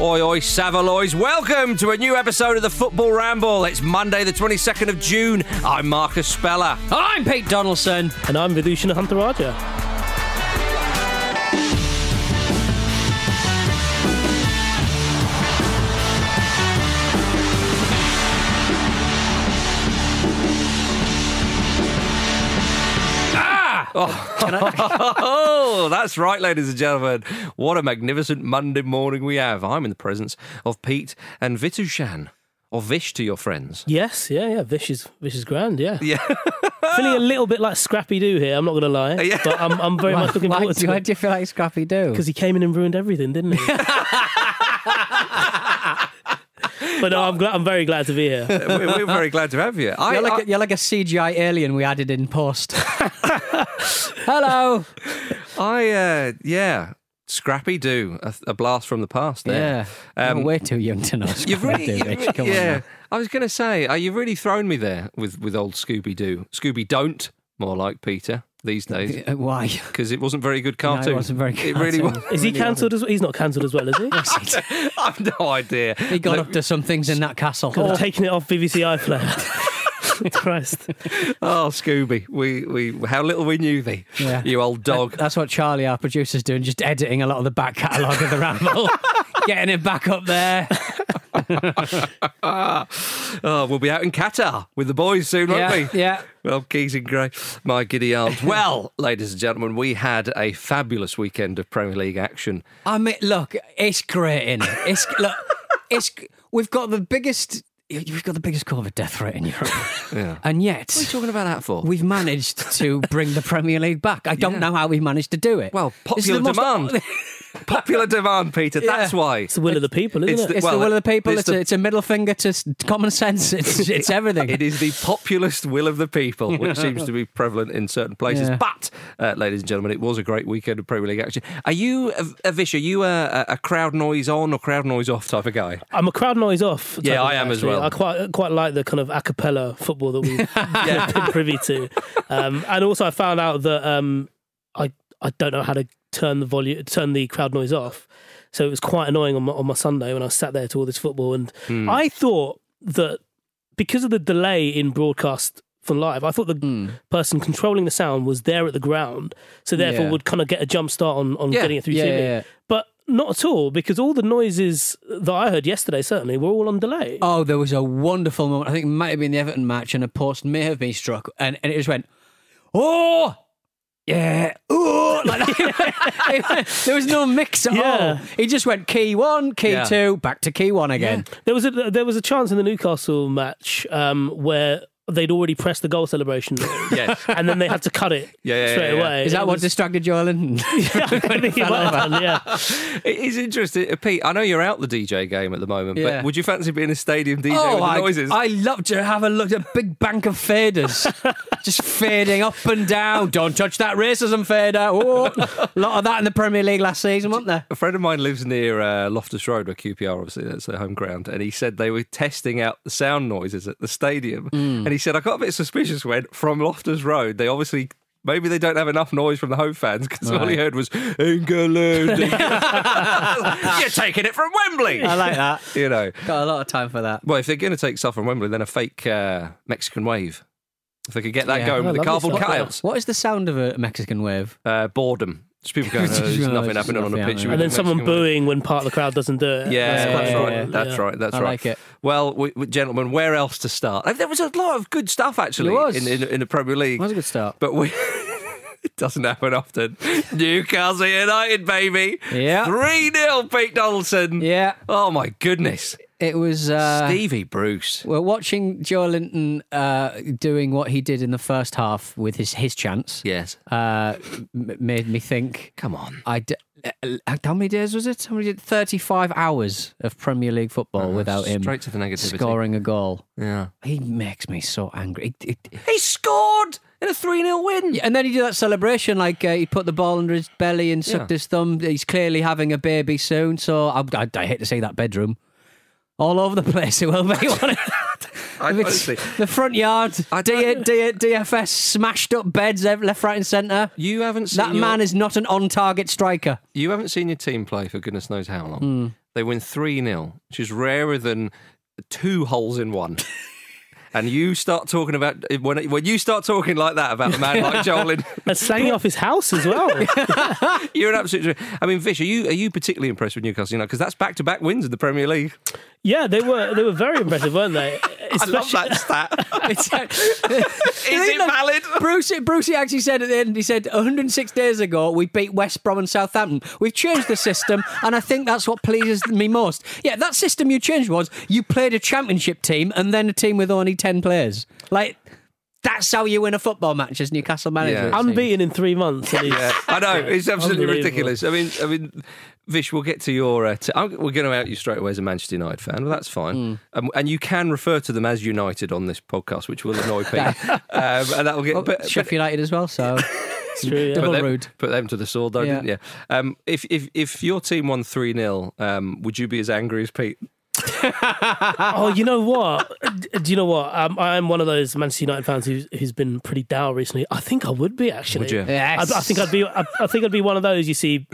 Oi, oi, Savaloys. Welcome to a new episode of the Football Ramble. It's Monday, the 22nd of June. I'm Marcus Speller. I'm Pete Donaldson. And I'm Vithushan Ehantharajah. Oh, that's right, ladies and gentlemen. What a magnificent Monday morning we have. I'm in the presence of Pete and Vithushan. Or Vish to your friends. Yes, yeah, yeah. Vish is Vish is grand, yeah. Yeah. Feeling a little bit like Scrappy Doo here, I'm not gonna lie. Yeah. But I'm I'm very much looking why, forward to why it. do you feel like Scrappy Doo? Because he came in and ruined everything, didn't he? but no, I'm glad I'm very glad to be here. we're, we're very glad to have you. I, You're like, I- a, you're like a CGI alien we added in post. Hello. I, uh, yeah, Scrappy Doo, a, a blast from the past there. Yeah. Um, You're way too young to know Scrappy You've really, Doo, you've Rich. re- Come yeah. on. now. I was going to say, uh, you've really thrown me there with, with old Scooby Doo. Scooby Don't, more like Peter these days, Why? because it wasn't very good No, cartoon. it wasn't very good. It really was. Is he cancelled as well? He's not cancelled as well, is he? I've no idea. He got Look, up to some things in that castle. Could oh. have taken it off BBC iPlayer. Christ. Oh, Scooby, we, we, how little we knew thee, Yeah. you old dog. That's what Charlie, our producer's doing, just editing a lot of the back catalogue of the Ramble, getting it back up there. Oh, we'll be out in Qatar with the boys soon, won't Yeah, we? yeah. Well, Keys and Gray, my giddy arms. Well, ladies and gentlemen, we had a fabulous weekend of Premier League action. I mean, look, it's great, is It's look, it's we've got the biggest, we've got the biggest COVID death rate in Europe, Yeah. and yet What are you talking about that for? we've managed to bring the Premier League back. I don't Yeah. know how we managed to do it. Well, popular most- demand. Popular demand, Peter. That's why. It's the will of the people, isn't It's it? the- It's well, the will of the people. it's It's, the- a, it's a middle finger to common sense. It's it's everything. It is the populist will of the people, which seems to be prevalent in certain places. Yeah. But, uh, ladies and gentlemen, it was a great weekend of Premier League action. Are you, uh, uh, are you a, a crowd noise on or crowd noise off type of guy? I'm a crowd noise off. type Yeah, of I am as well. I quite quite like the kind of a cappella football that we've been privy to, um, and also I found out that um, I I don't know how to turn the volume, turn the crowd noise off. So it was quite annoying on my, on my Sunday when I sat there to all this football. And Hmm. I thought that because of the delay in broadcast for live, I thought the Hmm. person controlling the sound was there at the ground. So therefore Yeah. would kind of get a jump start on, on Yeah. getting it through Yeah, TV. yeah, yeah. But not at all, because all the noises that I heard yesterday certainly were all on delay. Oh, there was a wonderful moment. I think it might have been the Everton match, and a post may have been struck, and, and it just went, oh, yeah, oh, like there was no mix at Yeah. all. He just went key one, key Yeah. two, back to key one again. There was a there was a chance in the Newcastle match um, where they'd already pressed the goal celebration, Yes. and then they had to cut it Yeah, yeah, straight yeah, yeah. away. Is that It what was- distracted Joel? And Yeah, I it might yeah. It is interesting, Uh, Pete. I know you're out the DJ game at the moment, Yeah. but would you fancy being a stadium DJ oh, with the I, noises? I love to have a look at a big bank of faders, just fading up and down. Don't touch that racism fader. Oh, a lot of that in the Premier League last season, wasn't there? A friend of mine lives near uh, Loftus Road, where QPR obviously that's their home ground, and he said they were testing out the sound noises at the stadium, and he said I got a bit suspicious when from Loftus Road they obviously. Maybe they don't have enough noise from the home fans because all he heard was England. You're taking it from Wembley, I like that. you know. Got a lot of time for that. Well, if they're going to take stuff from Wembley, then a fake uh, Mexican wave. If they could get that Yeah. going Oh, with the cardboard cutouts, What is the sound of a Mexican wave? uh, boredom. Just people going, oh, there's nothing it's happening on the nothing pitch. And then someone booing when part of the crowd doesn't do it. Yeah, that's Yeah, right. yeah, That's right. That's I right. like it. Well, we, we- gentlemen, where else to start? There was a lot of good stuff actually was. In, in in the Premier League, That was a good start. but we. It doesn't happen often. Newcastle United, baby. Yeah. 3 0, Pete Donaldson. Yeah, Oh, my goodness. It was. Uh, Stevie Bruce. We're watching Joelinton uh, doing what he did in the first half with his his chance. Yes. Uh, m- made me think. Come on. I d- uh, how many days was it? How many? Thirty-five hours of Premier League football without him Straight to the negativity. scoring a goal. Yeah. He makes me so angry. It- He scored in a 3 0 win. Yeah, and then he did that celebration, like uh, he put the ball under his belly and sucked Yeah. his thumb. He's clearly having a baby soon, so I, I, I hate to say that bedroom. All over the place, it will be. won't it? I, If honestly, the front yard, I D- D- DFS smashed up beds left, right, and centre. you haven't seen That your- man is not an on-target striker. You haven't seen your team play for goodness knows how long. Hmm. They win 3 0, which is rarer than two holes in one. and you start talking about, when, when you start talking like that about a man like Joel, Lin- And slanging off his house as well. you're an absolute. I mean, Vish, are you, are you particularly impressed with Newcastle United? Because that's back to back wins in the Premier League. Yeah, they were they were very impressive, weren't they? I love that stat. It's, is it valid? Bruce, Brucey actually said at the end, he said, 106 days ago, we beat West Brom and Southampton. We've changed the system, and I think that's what pleases me most. Yeah, that system you changed was you played a championship team and then a team with only 10 players. Like, that's how you win a football match as Newcastle manager. Yeah. Unbeaten in three months. and he's- Yeah, I know it's absolutely ridiculous. I mean, I mean, Vish, we'll get to your. Uh, t- I'm, we're going to out you straight away as a Manchester United fan. Well, that's fine, um, and you can refer to them as United on this podcast, which will annoy Pete, um, and that will get. Oh, but, Sheffield United as well, so It's true, yeah. Double put them, rude. put them to the sword, though, Yeah. didn't you? Um, if if if your team won three 0 um, would you be as angry as Pete? Oh, you know what? Do you know what? Um, I'm one of those Manchester United fans who's, who's been pretty dour recently. I think I would be actually. Would you? Yes. I, I think I'd be. I, I think I'd be one of those you see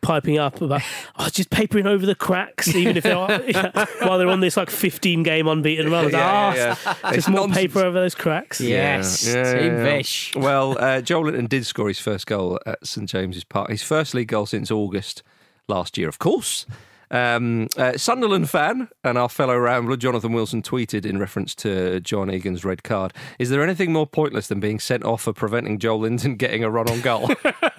piping up about oh, just papering over the cracks, even if they're while they're on this like 15 game unbeaten run. It's like, Yeah, "Ah, yeah, yeah. Just It's more nonsense. paper over those cracks. yes, Yeah, Team yeah. Vish. Well, uh, Joelinton did score his first goal at St James's Park. His first league goal since August last year, of course. Um, uh, Sunderland fan and our fellow Rambler, Jonathan Wilson, tweeted in reference to John Egan's red card Is there anything more pointless than being sent off for preventing Joelinton getting a run on goal?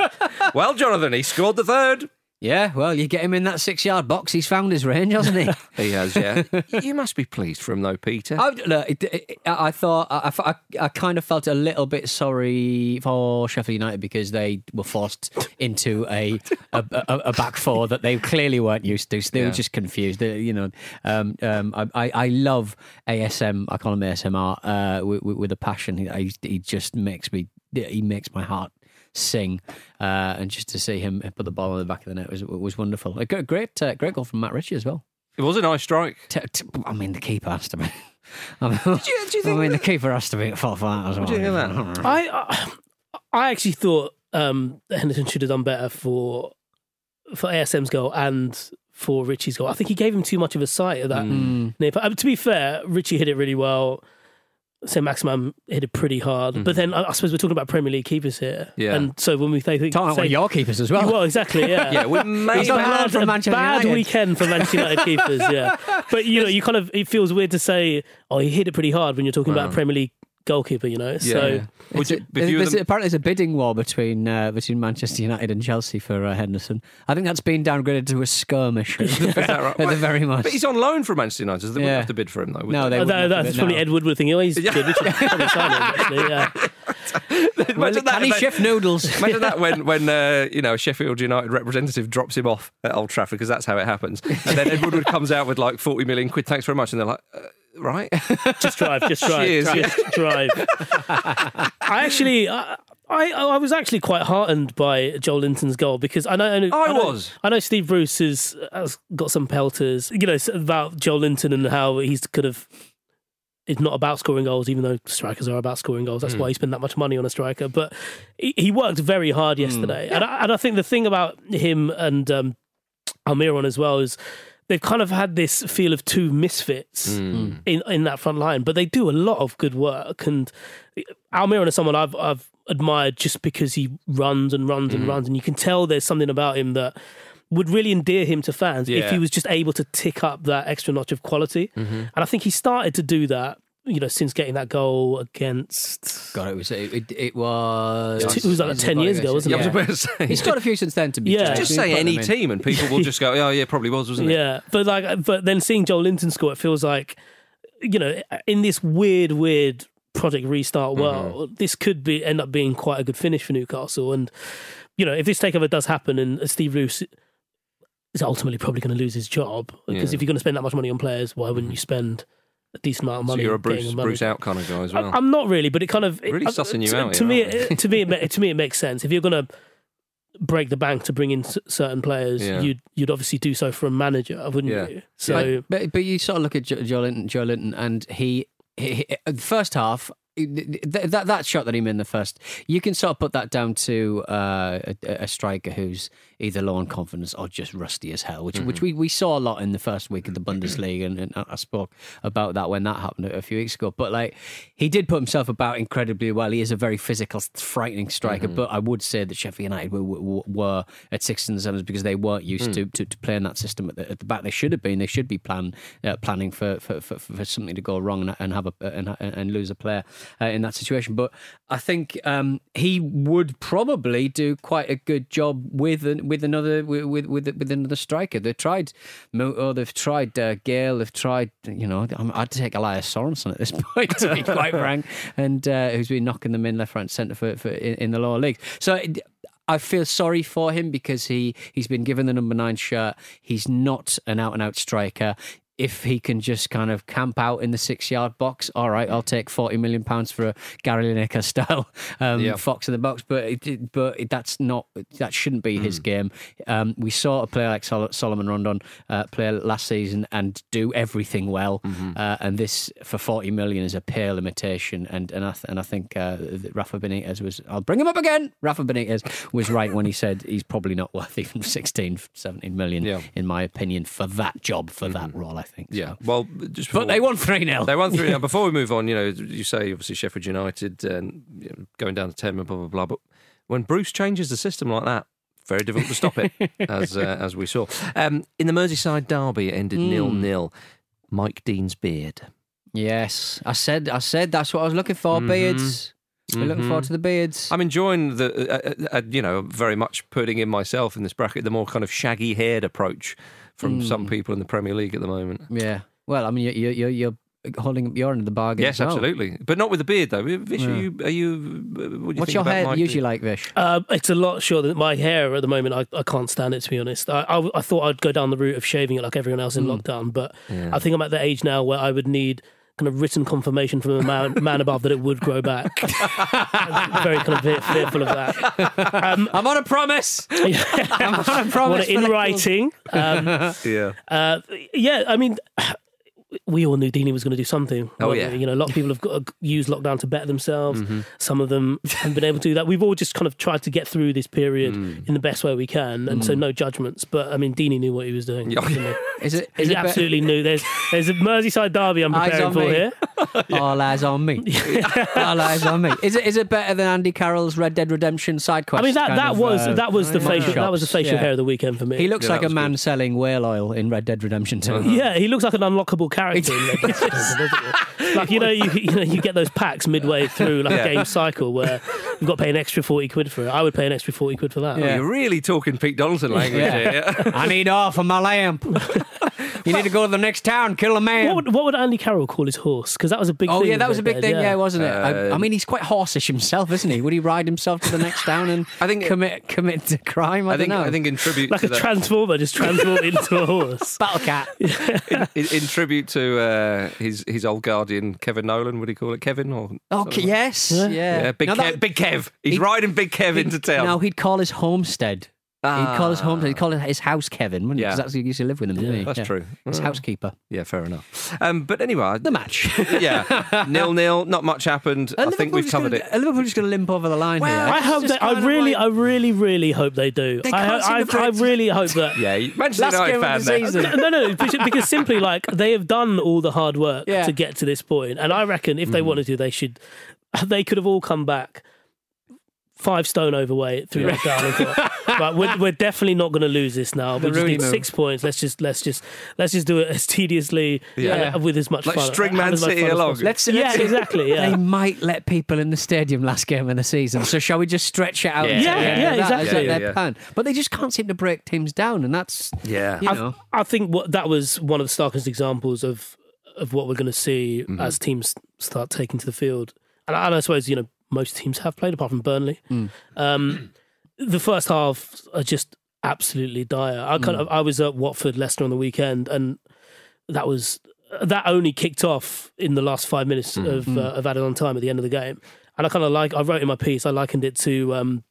well, Jonathan, he scored the third. Yeah, well, you get him in that six yard box, he's found his range, hasn't he? He has, yeah. you must be pleased for him, though, Peter. I, look, it, it, I thought I, I, I kind of felt a little bit sorry for Sheffield United because they were forced into a a, a, a back four that they clearly weren't used to. So they Yeah. were just confused. They- you know, um, um, I, I love ASM. I call him ASMR uh, with, with, with a passion. He, he just makes me. He makes my heart sing, uh, and just to see him put the ball on the back of the net was was wonderful. A great great, uh, great goal from Matt Ritchie as well. it was a nice strike. T- t- I mean, the keeper has to be. I mean, do you think I mean, the keeper has to be at fault for that as well. do you think of that? I, I I actually thought um, that Henderson should have done better for for ASM's goal and for Ritchie's goal. I think he gave him too much of a sight of that. near- but, uh, to be fair, Ritchie hit it really well. Saint-Maximin hit it pretty hard. But mm-hmm. then I, I suppose we're talking about Premier League keepers here. Yeah. And so when we think. Talking about your keepers as well. well, exactly, yeah. Yeah, we not a bad, from a bad United. weekend for Manchester United keepers, yeah. But you know, you kind of it feels weird to say, "Oh, he hit it pretty hard" when you're talking about mm. Premier League goalkeeper. You know, so Yeah. It's you- a- if you were there's- the- apparently, there's a bidding war between uh, between Manchester United and Chelsea for uh, Henderson. I think that's been downgraded to a skirmish at, the, Is that right? at the very most. But he's on loan from Manchester United, so they wouldn't have to bid for him, though. No, they wouldn't that, that's probably now. Ed Woodward thinking, "Oh, he's good. We should probably sign him." Actually, yeah. Imagine that, Can he they- shift noodles? Imagine that when when uh, you know a Sheffield United representative drops him off at Old Trafford because that's how it happens, and then Ed Woodward comes out with like forty million quid. Thanks very much, and they're like, uh, right, Just drive, just drive, Cheers. just drive. I actually, I, I, I was actually quite heartened by Joelinton's goal because I know, I, know, I know- was. I know Steve Bruce has, has got some pelters, you know, about Joelinton and how he's kind of. It's not about scoring goals, even though strikers are about scoring goals. Hmm. That's why he spent that much money on a striker. But he, he worked very hard yesterday, and, I, and I think the thing about him and um, Almiron as well is they've kind of had this feel of two misfits Hmm. in in that front line, but they do a lot of good work. And Almiron is someone I've I've admired just because he runs and runs Hmm. and runs, and you can tell there's something about him that would really endear him to fans if he was just able to tick up that extra notch of quality. Mm-hmm. And I think he started to do that. You know, since getting that goal against, God, it was it, it, it was. It was like it 10 years ago, wasn't Yeah, I it? was about to say. He's got a few since then. To be Yeah. fair. just We say any team, and people will just go, "Oh yeah, probably was, wasn't it?" Yeah, but like, but then seeing Joelinton score, it feels like, you know, in this weird, weird project restart mm-hmm. world, this could be end up being quite a good finish for Newcastle. And you know, if this takeover does happen, and Steve Bruce is ultimately probably going to lose his job because Yeah. if you're going to spend that much money on players, why wouldn't mm-hmm. you spend a decent amount of So money? you're a getting Bruce money? Bruce out kind of guy as well. I'm not really, but it kind of Really it- sussing you to, out To here, me, it, to me, it, to me, it makes sense. If you're going to break the bank to bring in s- certain players, Yeah. you'd you'd obviously do so for a manager, wouldn't Yeah. you? So but, but but you sort of look at Jo- Joelinton, Joe Linton, and he, he, he the first half. Th- That that shot that he made in the first, you can sort of put that down to uh, a, a striker who's either low on confidence or just rusty as hell, which which we, we saw a lot in the first week of the Bundesliga, and, and I spoke about that when that happened a few weeks ago. But like, he did put himself about incredibly well. He is a very physical, frightening striker. But I would say that Sheffield United were, were, were at sixes and sevens because they weren't used to, to, to playing that system at the, at the back. They should have been. They should be plan, uh, planning for, for, for, for something to go wrong and, and have a and, and lose a player uh, in that situation. But I think um, he would probably do quite a good job with with another with with with, another striker. They tried Muto, they've tried uh, Gayle, they've tried you know I'm, I'd take Elias Sorensen at this point to be quite frank, and uh, who's been knocking them in left, right, centre for, for in, in the lower leagues. So. It, I feel sorry for him because he he's been given the number nine shirt. He's not an out and out striker. If he can just kind of camp out in the six yard box, all right, I'll take forty million pounds for a Gary Lineker style um, Yeah. fox in the box. But it, but that's not that shouldn't be Hmm. his game. Um, we saw a player like Sol- Solomon Rondon uh, play last season and do everything well, Mm-hmm. uh, and this for forty million is a pale imitation. And and I th- and I think uh, Rafa Benitez was. I'll bring him up again. Rafa Benitez was right when he said he's probably not worth even 16, 17 million, Yeah. Mm-hmm. in my opinion, for that job, for that role. I think. Yeah. So. Well, just before, But they won 3 0. They won three. Now, before we move on, you know, you say obviously Sheffield United and you know, going down to ten and blah blah blah. But when Bruce changes the system like that, very difficult to stop it, as uh, as we saw. Um, in the Merseyside derby, it ended nil nil. Mike Dean's beard. Yes. I said I said that's what I was looking for. Beards. We're looking forward to the beards. I'm enjoying the, uh, uh, uh, you know, very much putting in myself in this bracket the more kind of shaggy haired approach from some people in the Premier League at the moment. yeah. Well, I mean, you're, you're, you're holding up your end of the bargain. Yes, as well. absolutely, but not with the beard though. Vish, are you? Are you what do you What's think your about hair Mike usually Dean? like, Vish? Uh, it's a lot shorter. than My hair at the moment, I, I can't stand it to be honest. I, I, I thought I'd go down the route of shaving it like everyone else in lockdown, but I think I'm at the age now where I would need kind of written confirmation from a man, man above that it would grow back. I'm very kind of fearful of that. Um, I'm on a promise. I'm on a promise. want in writing. Um, Yeah. uh, yeah, I mean, we all knew Dini was going to do something. Oh, yeah. we? you know, a lot of people have got, used lockdown to better themselves. Mm-hmm. Some of them haven't been able to do that. We've all just kind of tried to get through this period Mm. in the best way we can, and so no judgments. But I mean, Dini knew what he was doing. Yeah. didn't he? Is it? Is He it be- absolutely knew. There's there's a Merseyside derby I'm Eyes preparing on for me. here. All eyes on me. All eyes on me. Is it? Is it better than Andy Carroll's Red Dead Redemption side quest? I mean that kind that of, was uh, that was the money facial that was the shops? facial Yeah. hair of the weekend for me. He looks Yeah, like a man good. selling whale oil in Red Dead Redemption 2. Yeah, he looks like an unlockable character. In Red Dead Redemption, doesn't he? like you know, you, you know, you get those packs midway through like Yeah. a game cycle where you've got to pay an extra forty quid for it. I would pay an extra forty quid for that. Yeah. You're really talking Pete Donaldson language Yeah. here. I need oil for my lamp. you need to go to the next town, kill a man. What would, what would Andy Carroll call his horse? Because that was a big. Oh thing yeah, that was a big Dead, thing, yeah, wasn't it? I, I Um, mean, he's quite horseish himself, isn't he? Would he ride himself to the next town and I think- commit commit to crime? I, I think don't know. I think in tribute like to a that, transformer, just transformed into a horse. Battle Cat. in, in tribute to uh, his his old guardian Kevin Nolan, would he call it Kevin or Okay, yes, yeah, yeah, Big Now Kev, that- Big Kev. He's He'd- riding Big Kev into town. No, he'd call his homestead. He'd call his homestead. He'd call his house Kevin, wouldn't he? Yeah. Because that's he used to live with him, didn't he? That's Yeah. true. His housekeeper. yeah, fair enough. Um, but anyway, The match. yeah, nil nil. Not much happened. I think we've covered it. Liverpool's just going to limp over the line here. I hope just they, I really, like- I really, really hope they do. They I, can't I, I really hope that. Yeah, you- Manchester United game fan the there. season. No, no, because, because simply like they have done all the hard work Yeah. to get to this point, and I reckon if they Mm. wanted to, they should. They could have all come back five stone overweight through lockdown. And thought, right, we're, we're definitely not going to lose this now. We just need move. six points. Let's just let's just let's just do it as tediously Yeah. and with as much Like fun. string Man as City fun as along. possible. Let's, yeah, let's- exactly. Yeah. They might let people in the stadium last game of the season. So shall we just stretch it out? Yeah. until Yeah, yeah, of exactly. that their Yeah, yeah. plan? But they just can't seem to break teams down, and that's Yeah. you I- know. I think what that was one of the starkest examples of of what we're going to see Mm-hmm. as teams start taking to the field. And I, and I suppose you know most teams have played apart from Burnley. Mm. Um, the first half are just absolutely dire. I kind Mm. of I was at Watford Leicester on the weekend, and that was that only kicked off in the last five minutes Mm. of uh, of added on time at the end of the game. And I kind of like I wrote in my piece I likened it to. Um,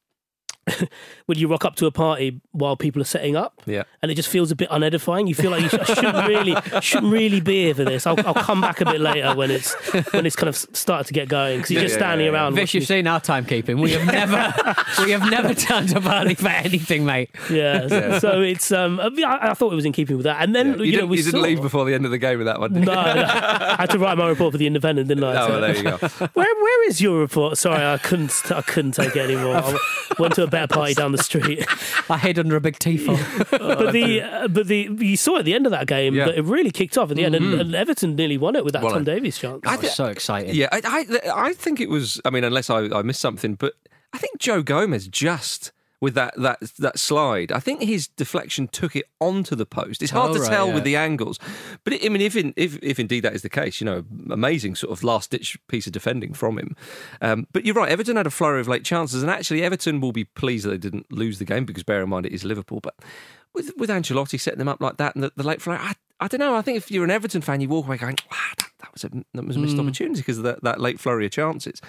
when you rock up to a party while people are setting up, Yeah. and it just feels a bit unedifying. You feel like you sh- I shouldn't really, shouldn't really be here for this. I'll, I'll come back a bit later when it's when it's kind of started to get going because you're just yeah, standing yeah, yeah. around. Vish, you've seen our timekeeping. We have never, we have never turned up Burnley for anything, mate. yeah, so- so it's um, I, I thought it was in keeping with that, and then You, you, know didn't, we you didn't saw- leave before the end of the game with that one. Did No, you? no, I had to write my report for the Independent, didn't I? Oh, So- well, there you go. Where where is your report? Sorry, I couldn't I couldn't take it anymore. I went to a better party down the street. I hid under a big tifo. but the uh, but the you saw at the end of that game Yeah. that it really kicked off at the end, and, and Everton nearly won it with that Well, Tom Davies chance. I was so exciting. Yeah, I, I, I think it was. I mean, unless I, I missed something, but I think Joe Gomez just with that that that slide. I think his deflection took it onto the post. It's hard Oh, to right, tell yeah. with the angles, but it, I mean, if, in, if if indeed that is the case, you know, amazing sort of last ditch piece of defending from him. Um, but you're right, Everton had a flurry of late chances, and actually Everton will be pleased that they didn't lose the game because bear in mind it is Liverpool, but. With, with Ancelotti setting them up like that and the, the late flurry, I, I don't know. I think if you're an Everton fan, you walk away going, wow, that, that was a that was a missed opportunity because of that, that late flurry of chances.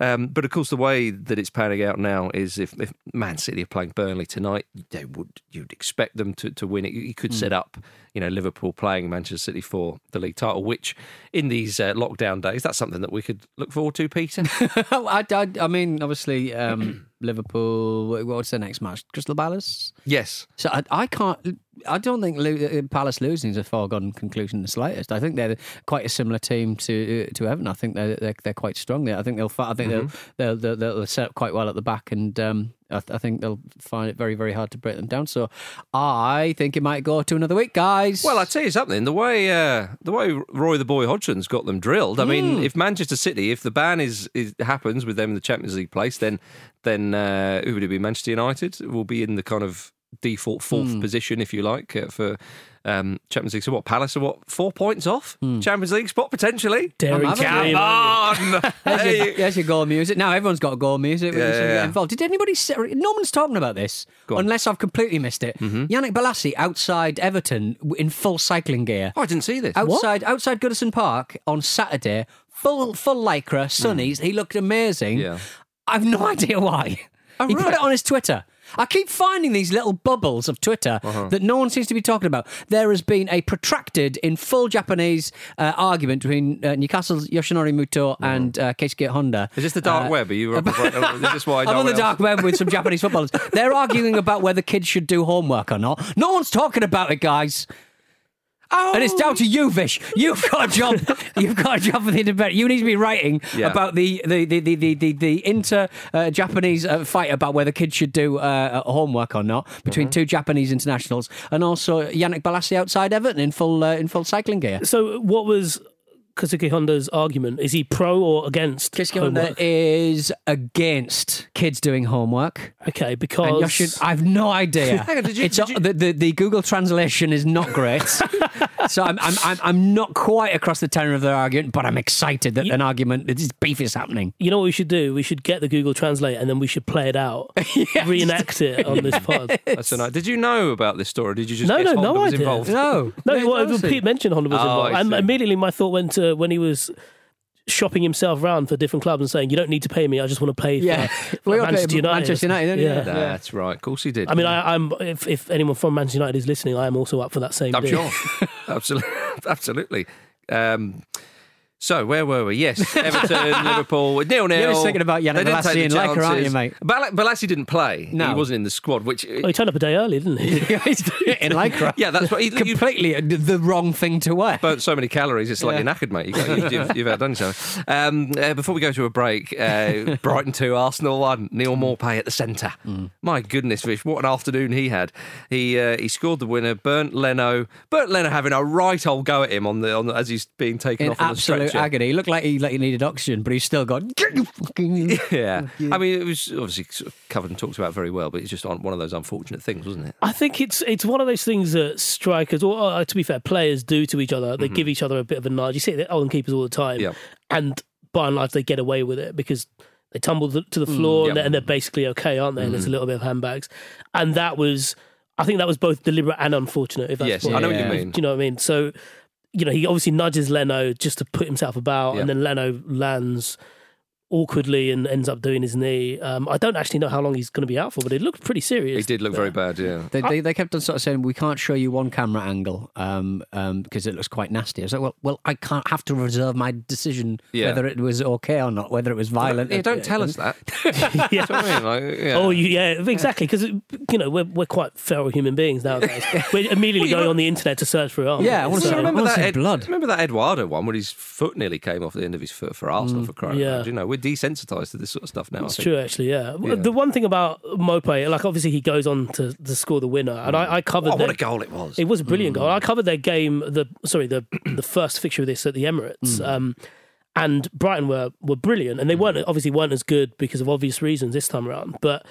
Um, but of course, the way that it's panning out now is if, if Man City are playing Burnley tonight, they would you'd expect them to, to win it. You could set up, you know, Liverpool playing Manchester City for the league title, which in these uh, lockdown days, that's something that we could look forward to, Peter. I, I, I mean, obviously, um, Liverpool. what- What's the next match? Crystal Palace. yes. So I, I can't. I don't think Lo- uh, Palace losing is a foregone conclusion in the slightest. I think they're quite a similar team to to Everton. I think they're they're, they're quite strong there. I think they'll. I think they'll, they'll they'll they'll set up quite well at the back, and um, I, th- I think they'll find it very very hard to break them down. So I think it might go to another week, guys. Well, I tell you something. The way uh, the way Roy the Boy Hodgson's got them drilled. I mean, if Manchester City, if the ban is, is happens with them in the Champions League place, then then uh, who would it be? Manchester United will be in the kind of default fourth position, if you like, uh, for um, Champions League. So what? Palace are what? Four points off Champions League spot potentially. Daring I'm to having dream, on. There's There your, you- there's your goal music. Now everyone's got a goal music. We Yeah, should yeah, get yeah. involved. Did anybody? Say, no one's talking about this, Go on. Mm-hmm. unless I've completely missed it. Yannick Bolasie outside Everton in full cycling gear. Oh, I didn't see this. outside outside Goodison Park on Saturday, full full lycra, sunnies. He looked amazing. Mm. Yeah. I've no idea why. Oh, he put it on his Twitter. I keep finding these little bubbles of Twitter Uh-huh. that no one seems to be talking about. There has been a protracted, in full Japanese uh, argument between uh, Newcastle's Yoshinori Muto and uh, Keisuke Honda. Uh-huh. Is this the dark Uh, web? Are you? Is this why? I'm on the else- dark web with some Japanese footballers. They're arguing about whether kids should do homework or not. No one's talking about it, guys. And it's down to you, Vish. You've got a job. You've got a job for the independent. You need to be writing Yeah. about the the the the the, the, inter uh, Japanese uh, fight about whether kids should do uh, homework or not between two Japanese internationals, and also Yannick Bolasie outside Everton in full uh, in full cycling gear. So, what was Kazuki Honda's argument? Is he pro or against Kazuki Honda is against kids doing homework. Okay, because Yoshi, I've no idea. Hang on, did you- it's did you- the, the the Google translation is not great, so I'm, I'm I'm I'm not quite across the tenor of their argument, but I'm excited that an argument this beef is happening. you know what we should do? We should get the Google Translate and then we should play it out, reenact it on this pod. That's a nice- Did you know about this story? Did you just No, guess no, Honda no was idea. involved? No, No, well. Pete mentioned Honda was Oh, involved. I And immediately my thought went to when he was shopping himself around for different clubs and saying, "You don't need to pay me. I just want to play for, Yeah. for We all Manchester played United." Manchester United, didn't yeah. you? That's right. Of course he did. I mean, I, I'm if, if anyone from Manchester United is listening, I am also up for that same. I'm deal. sure. absolutely, absolutely. Um, so where were we? Yes, Everton, Liverpool, nil nil. You're just thinking about Yannick They didn't Bolasie take and the Lycra, aren't you, mate? Bal- Bolasie didn't play. No. he wasn't in the squad. Which Well, he turned up a day early, didn't he? in Lycra. yeah, that's what he, you completely the wrong thing to wear. burnt so many calories. It's like Yeah. you're knackered, mate. You got, you've, you've outdone yourself. Um, uh, before we go to a break, uh, Brighton two, Arsenal one. Neal Maupay at the centre. My goodness, Vish, what an afternoon he had. He uh, he scored the winner. Bernd Leno. Bernd Leno having a right old go at him on the on the, as he's being taken in off on the absolute stretcher. agony. He looked like he like he needed oxygen, but he's still gone. Get you fucking. Yeah. I mean, it was obviously sort of covered and talked about very well, but it's just one of those unfortunate things, wasn't it? I think it's it's one of those things that strikers, or uh, to be fair, players do to each other. They mm-hmm. give each other a bit of a nudge. You see it at Oldham keepers all the time, Yeah. and by and large, they get away with it because they tumble to the mm, floor and, they're, and they're basically okay, aren't they? And there's a mm. little bit of handbags, and that was, I think that was both deliberate and unfortunate. If that's Yes, I know what you mean. Do you know what I mean? So, you know, he obviously nudges Leno just to put himself about, Yeah. and then Leno lands awkwardly and ends up doing his knee. Um, I don't actually know how long he's going to be out for, but it looked pretty serious. He did look very bad, yeah. They, they, they kept on sort of saying we can't show you one camera angle um, um, because it looks quite nasty. I was like, well, well, I can't have to reserve my decision Yeah. whether it was okay or not, whether it was violent. Yeah, don't tell us that. yeah. That's what I mean. Like, yeah. Oh, you, yeah, exactly. Because you know we're we're quite feral human beings nowadays. we're immediately going on the internet to search for it. aren't? Yeah, I wanna So- see- remember that Ed- blood. Remember that Eduardo one where his foot nearly came off the end of his foot for Arsenal for crying out yeah. loud. You know, we're desensitized to this sort of stuff now. It's true, actually. Yeah. Yeah. The one thing about Mope, like obviously he goes on to, to score the winner, and I, I covered. Oh, what their- a goal it was! It was a brilliant mm. goal. I covered their game. The sorry, the the first fixture of this at the Emirates. Mm. Um, and Brighton were were brilliant, and they mm. weren't obviously weren't as good because of obvious reasons this time around. But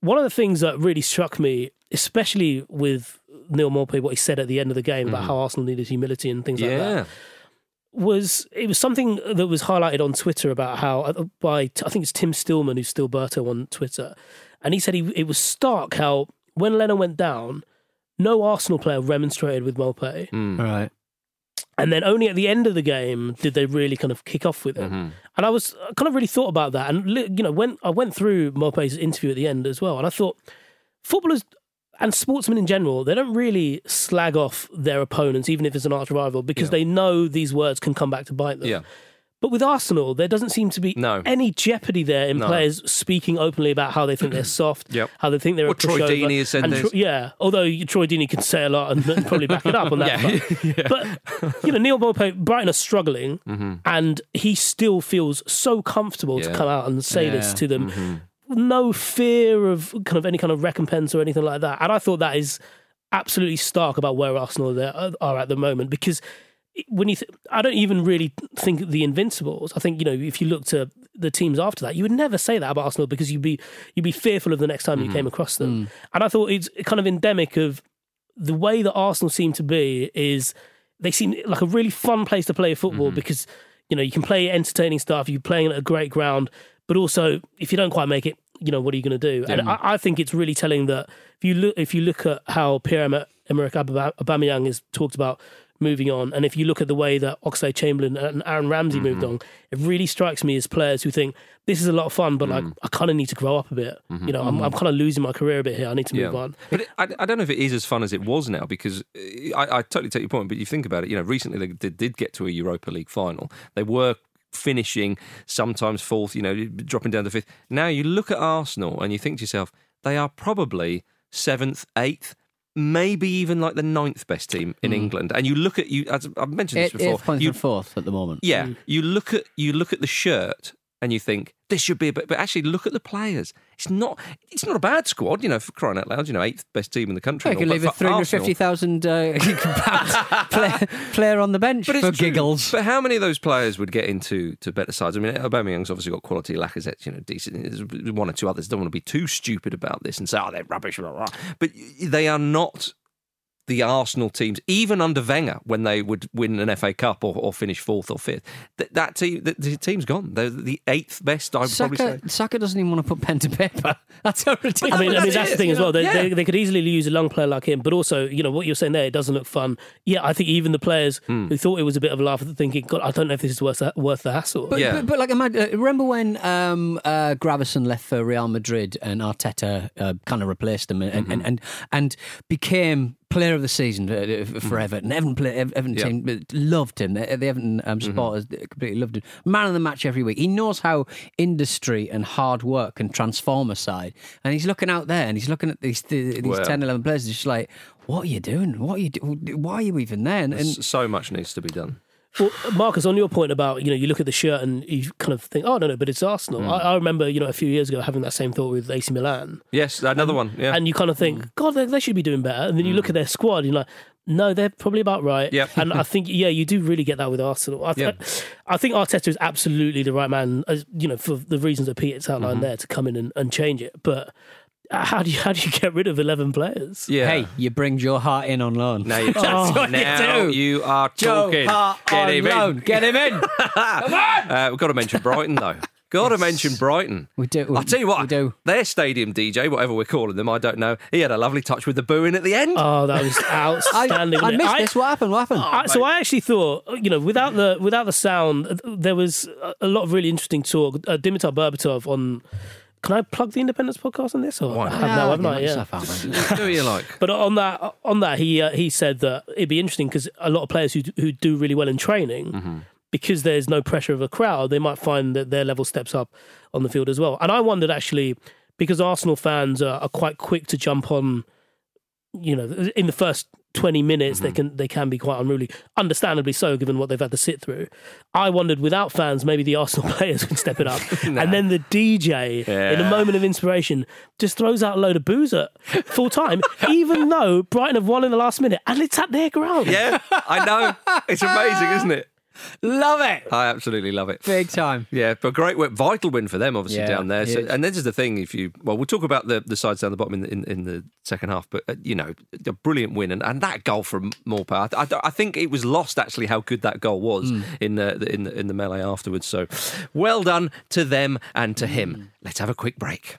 one of the things that really struck me, especially with Neal Maupay, what he said at the end of the game about how Arsenal needed humility and things like that yeah, was it was something that was highlighted on Twitter about how uh, by I think it's Tim Stillman who's Stillberto on Twitter, and he said he, it was stark how when Lennon went down, no Arsenal player remonstrated with Mope, Mm. All right. and then only at the end of the game did they really kind of kick off with it. Mm-hmm. And I was I kind of really thought about that, and you know when I went through Mope's interview at the end as well, and I thought footballers. And sportsmen in general, they don't really slag off their opponents, even if it's an arch rival, because Yeah. they know these words can come back to bite them. yeah. But with Arsenal, there doesn't seem to be No. any jeopardy there in No. players speaking openly about how they think they're soft, Yep. how they think they're Well, Troy. Deeney has said and this. yeah, although Troy Deeney can say a lot and, and probably back it up on that. front. But you know, Neil Mope, Brighton are struggling, and he still feels so comfortable to Mm-hmm. Come out and say this to them. Mm-hmm. No fear of kind of any kind of recompense or anything like that. And I thought that is absolutely stark about where Arsenal are uh, are at the moment because when you, th- I don't even really think the Invincibles. I think you know if you look to the teams after that, you would never say that about Arsenal because you'd be you'd be fearful of the next time you mm-hmm. came across them. Mm. And I thought it's kind of endemic of the way that Arsenal seem to be is they seem like a really fun place to play football mm-hmm. because you know you can play entertaining stuff, you're playing at a great ground, but also if you don't quite make it, you know what are you going to do? And I, I think it's really telling that if you look if you look at how Pierre Emerick Aubameyang is talked about moving on. And if you look at the way that Oxlade Chamberlain and Aaron Ramsey Mm-hmm. moved on, it really strikes me as players who think this is a lot of fun, but like Mm. I kind of need to grow up a bit. Mm-hmm. You know, I'm, I'm kind of losing my career a bit here. I need to move on. But it, I, I don't know if it is as fun as it was now because uh, I, I totally take your point. But you think about it, you know, recently they did, did get to a Europa League final. They were finishing sometimes fourth, you know, dropping down to fifth. Now you look at Arsenal and you think to yourself, they are probably seventh, eighth. Maybe even like the ninth best team in hmm. England, and you look at you. As I've mentioned this Eight, before. you, fourth at the moment. yeah, hmm. you look at you look at the shirt and you think this should be a bit, but actually look at the players. It's not it's not a bad squad, you know, for crying out loud. You know, eighth best team in the country. You and could leave a but for Arsenal- 350,000 uh, player, player on the bench But for giggles. But how many of those players would get into to better sides? I mean, Aubameyang's obviously got quality. Lacazette, you know, decent. There's one or two others. Don't want to be too stupid about this and say, oh, they're rubbish. Blah, blah. But they are not the Arsenal teams, even under Wenger, when they would win an FA Cup or, or finish fourth or fifth. That, that team, the, the team's gone. They're the eighth best. I would probably say. Saka, Saka doesn't even want to put pen to paper. That's how ridiculous. I mean, I mean that's that's the thing you as well. They, yeah. they, they could easily use a young player like him, but also, you know, what you're saying there, it doesn't look fun. Yeah, I think even the players Hmm. who thought it was a bit of a laugh at thinking, God, I don't know if this is worth the, worth the hassle. But, Yeah. but, but like, imagine, uh, remember when um, uh, Gravesen left for Real Madrid and Arteta uh, kind of replaced him and, Mm-hmm. and, and and became player of the season uh, for Everton. Everton, play, Everton Mm-hmm. Yeah. Mm-hmm. team uh, loved him. The, the Everton um, supporters completely loved him. Man of the match every week. He knows how industry and hard work can transform a side. And he's looking out there and he's looking at these these Well. 10, 11 players. He's just like, what are you doing? What are you? Do- why are you even there? And, and so much needs to be done. Well, Marcus, on your point about you know you look at the shirt and you kind of think, oh no no, but it's Arsenal. Hmm. I, I remember you know a few years ago having that same thought with AC Milan, Yes, another one. Yeah. and you kind of think, God, they, they should be doing better. And then you look at their squad, and you're like, no, they're probably about right. Yeah, And I think yeah, you do really get that with Arsenal. I, th- I think Arteta is absolutely the right man, as you know, for the reasons that Peter's outlined Mm-hmm. there to come in and, and change it. But how do you how do you get rid of eleven players? yeah. hey, you bring Joe Hart in on loan. Now, you, That's what you do. you are Joe talking. Hart Get on him loan. in. Get him in. Uh, we've got to mention Brighton, though. Got to mention Brighton. We do- I'll tell you what. we do. Their stadium DJ, whatever we're calling them, I don't know. He had a lovely touch with the booing at the end. Oh, that was I, outstanding. I wasn't missed I- this. What happened? What happened? I, so I actually thought, you know, without the without the sound, there was a- a lot of really interesting talk. Uh, Dimitar Berbatov on. Can I plug the Independence podcast on this? Or Why I not? have now, haven't get I? Yeah. yourself out, man. Do you like? But on that, on that, he uh, he said that it'd be interesting because a lot of players who who do really well in training, Mm-hmm. because there's no pressure of a crowd, they might find that their level steps up on the field as well. And I wondered actually because Arsenal fans are, are quite quick to jump on, you know, in the first. 20 minutes Mm-hmm. they can they can be quite unruly understandably so given what they've had to sit through i wondered without fans maybe the arsenal players would step it up and then the dj in a moment of inspiration just throws out a load of booze at full time even though brighton have won in the last minute and it's at their ground Yeah, I know. It's amazing, isn't it? Love it. I absolutely love it. Big time. Yeah, but great win, vital win for them, obviously Yeah, down there. So, and this is the thing: if you well, we'll talk about the, the sides down the bottom in the, in, in the second half, but uh, you know, a brilliant win and, and that goal from Maupay. I, I, I think it was lost actually how good that goal was Hmm. in the, the in the in the melee afterwards. So, well done to them and to Hmm. him. Let's have a quick break.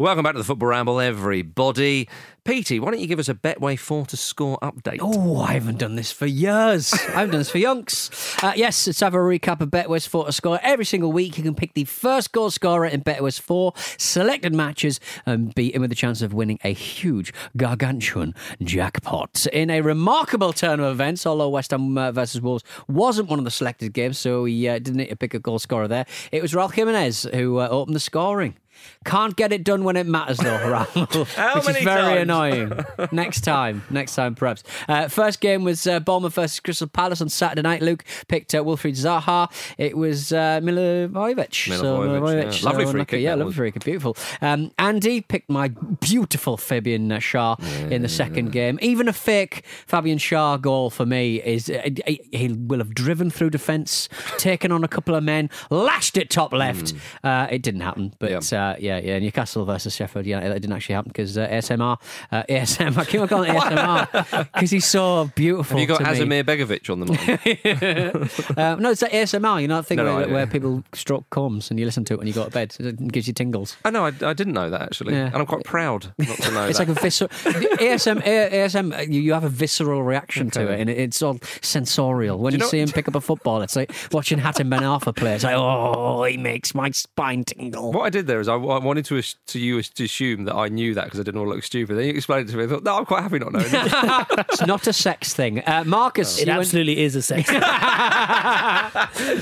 Welcome back to the Football Ramble, everybody. Petey, why don't you give us a Betway 4 to score update? Oh, I haven't done this for years. I haven't done this for yonks. Uh, yes, let's have a recap of Betway's 4 to score. Every single week, you can pick the first goal scorer in Betway's 4 selected matches and beat him with a chance of winning a huge, gargantuan jackpot. In a remarkable turn of events, although West Ham uh, versus Wolves wasn't one of the selected games, so we uh, didn't need to pick a goal scorer there, it was Raul Jimenez who uh, opened the scoring. Can't get it done when it matters, though. How which is very times? annoying. next time, next time, perhaps. Uh, first game was uh, Bournemouth versus Crystal Palace on Saturday night. Luke picked uh, Wilfried Zaha. It was uh, Milivojevic. So, Milivojevic, yeah. Lovely free kick, Yeah, lovely free kick. Beautiful. Um, Andy picked my beautiful Fabian uh, Schär in the second game. Even a fake Fabian Schär goal for me is uh, he will have driven through defence, taken on a couple of men, lashed it top left. Uh, it didn't happen, but. Yeah. Uh, yeah, yeah. Newcastle versus Sheffield United, that didn't actually happen because uh, ASMR, uh, ASM, I keep on calling it ASMR because he's so beautiful. Have you got to Begovic on the mind? Uh, no, it's that ASMR. You know that thing No, no, where, I- where people stroke combs and you listen to it when you go to bed. It gives you tingles. I know, I, I didn't know that actually. Yeah. And I'm quite proud not to know that. It's that. like a visceral ASM. ASM. uh, You, you have a visceral reaction to it, and it, it's all sensorial. When Do you, see him pick up a football, it's like watching Hatem Ben Arfa play. It's like, oh, he makes my spine tingle. What I did there is I, I wanted to to you to assume that I knew that because I didn't want to look stupid. Then you explained it to me. I thought, no, I'm quite happy not knowing. It's not a sex thing. Uh, Marcus, It you went- absolutely is a sex.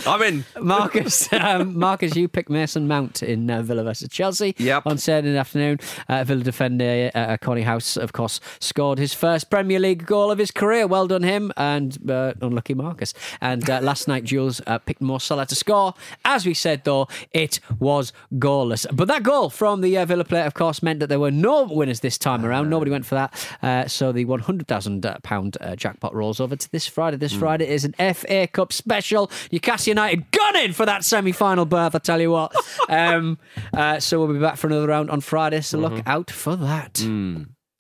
I'm in. Marcus, um, Marcus, you picked Mason Mount in uh, Villa versus Chelsea Yep. on Saturday afternoon. Uh, Villa defender uh, Kortney Hause, of course, scored his first Premier League goal of his career. Well done him, and uh, unlucky Marcus. And uh, last night, Jules uh, picked Mo Salah to score. As we said, though, it was goalless. But that goal from the uh, Villa player, of course, meant that there were no winners this time around. Nobody went for that. Uh, so the £100,000 uh, jackpot rolls over to this Friday. This Friday is an FA Cup special. Newcastle United gunning for that semi final berth, I tell you what. Um, uh, so we'll be back for another round on Friday. So look out for that.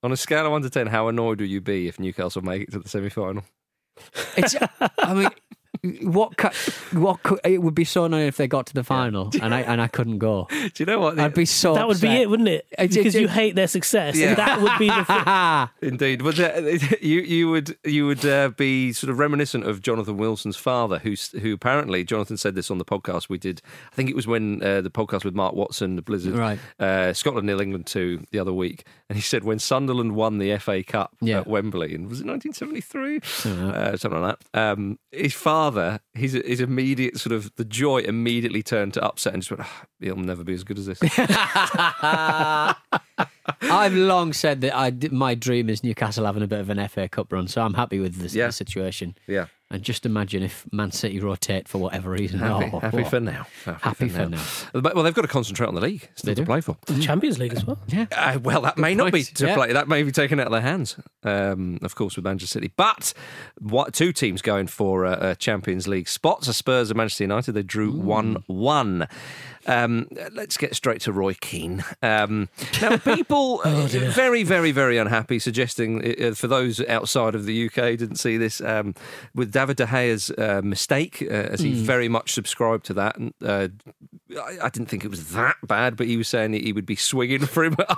On a scale of one to ten, how annoyed would you be if Newcastle make it to the semi-final? It's, I mean, what cu- what could, it would be so annoying if they got to the final and I and I couldn't go. Do you know what? I'd be so that would be it, wouldn't it? It- it- Because you hate their success. Yeah. That would be the thing. Indeed, but uh, you you would you would uh, be sort of reminiscent of Jonathan Wilson's father, who's who apparently Jonathan said this on the podcast we did. I think it was when uh, the podcast with Mark Watson, the Blizzard, Right. uh, Scotland nil England two the other week, and he said when Sunderland won the FA Cup Yeah. at Wembley, and was it 1973, uh, something like that. Um, his father, his his immediate sort of the joy immediately turned to upset and just went, "Ah, he'll never be as good as this. I've long said that I d my dream is Newcastle having a bit of an FA Cup run, so I'm happy with this Yeah. the situation. yeah. And just imagine if Man City rotate for whatever reason. Happy, Oh, happy what? for now. Happy for now. But, well, they've got to concentrate on the league still They to do. play for. The Champions League as well. Uh, well, that may not be to Yeah. play. That may be taken out of their hands, um, of course, with Manchester City. But what two teams going for uh, uh, Champions League spots are Spurs and Manchester United. They drew one one. Um, let's get straight to Roy Keane. Um, now, people Oh, uh, very, very, very unhappy, suggesting uh, for those outside of the UK didn't see this um, with David De Gea's uh, mistake, uh, as he Hmm. very much subscribed to that. And, uh, I, I didn't think it was that bad, but he was saying that he would be swinging for him. I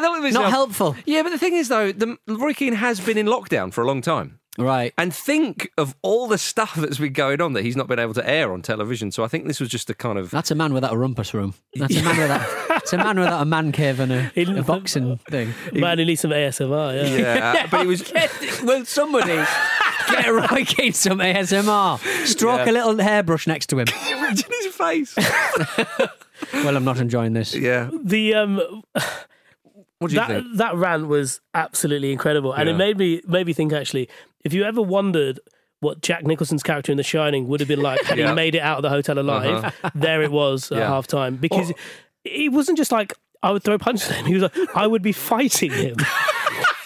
thought it was Not uh, helpful. Yeah, but the thing is, though, the, Roy Keane has been in lockdown for a long time. Right. And think of all the stuff that's been going on that he's not been able to air on television. So I think this was just a kind of. That's a man without a rumpus room. That's a man without. It's a man without a man cave and a, In- a boxing thing. Man, he needs some ASMR. Yeah. Yeah, but he was. Will somebody get Roy Keane some ASMR? Stroke Yeah. a little hairbrush next to him. Can you Imagine his face. Well, I'm not enjoying this. Yeah. The um, What do you that think? that rant was absolutely incredible, and Yeah. it made me made me think actually, if you ever wondered what Jack Nicholson's character in The Shining would have been like had Yeah. he made it out of the hotel alive, uh-huh. there it was at Yeah. half time because he wasn't just like I would throw punches at him. He was like I would be fighting him.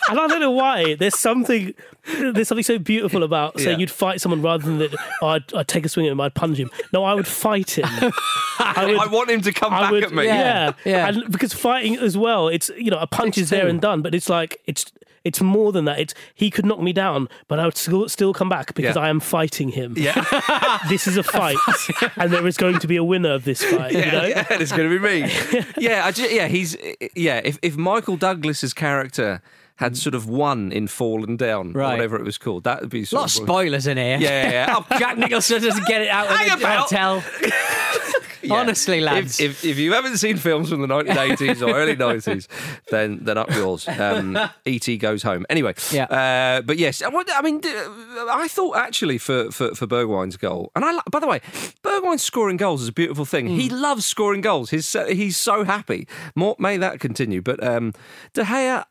And I don't know why. There's something, there's something so beautiful about saying Yeah. you'd fight someone rather than that. Oh, I'd, I'd take a swing at him, I'd punch him. No, I would fight him. I would, I want him to come I back would, at me. Yeah, Yeah. And because fighting as well, it's you know a punch Takes is there and done, but it's like it's it's more than that. It's he could knock me down, but I would still still come back because Yeah. I am fighting him. Yeah. This is a fight, and there is going to be a winner of this fight. you know? yeah, it's going to be me. yeah, I ju- yeah, he's yeah. If if Michael Douglas's character had sort of won in Fallen Down, or Right. whatever it was called, that would be A sort lot of of spoilers in here. Yeah, yeah, yeah. Oh, Jack Nicholson doesn't get it out Hang of the about. hotel. Yeah. Honestly, lads. If, if, if you haven't seen films from the 1980s or early 90s, then then up yours. Um, E.T. goes home. Anyway, Yeah. Uh, but yes, I mean, I mean, d- I thought actually for for, for Bergwijn's goal, and I by the way, Bergwine scoring goals is a beautiful thing. He loves scoring goals. He's so, he's so happy. More, may that continue. But um, De Gea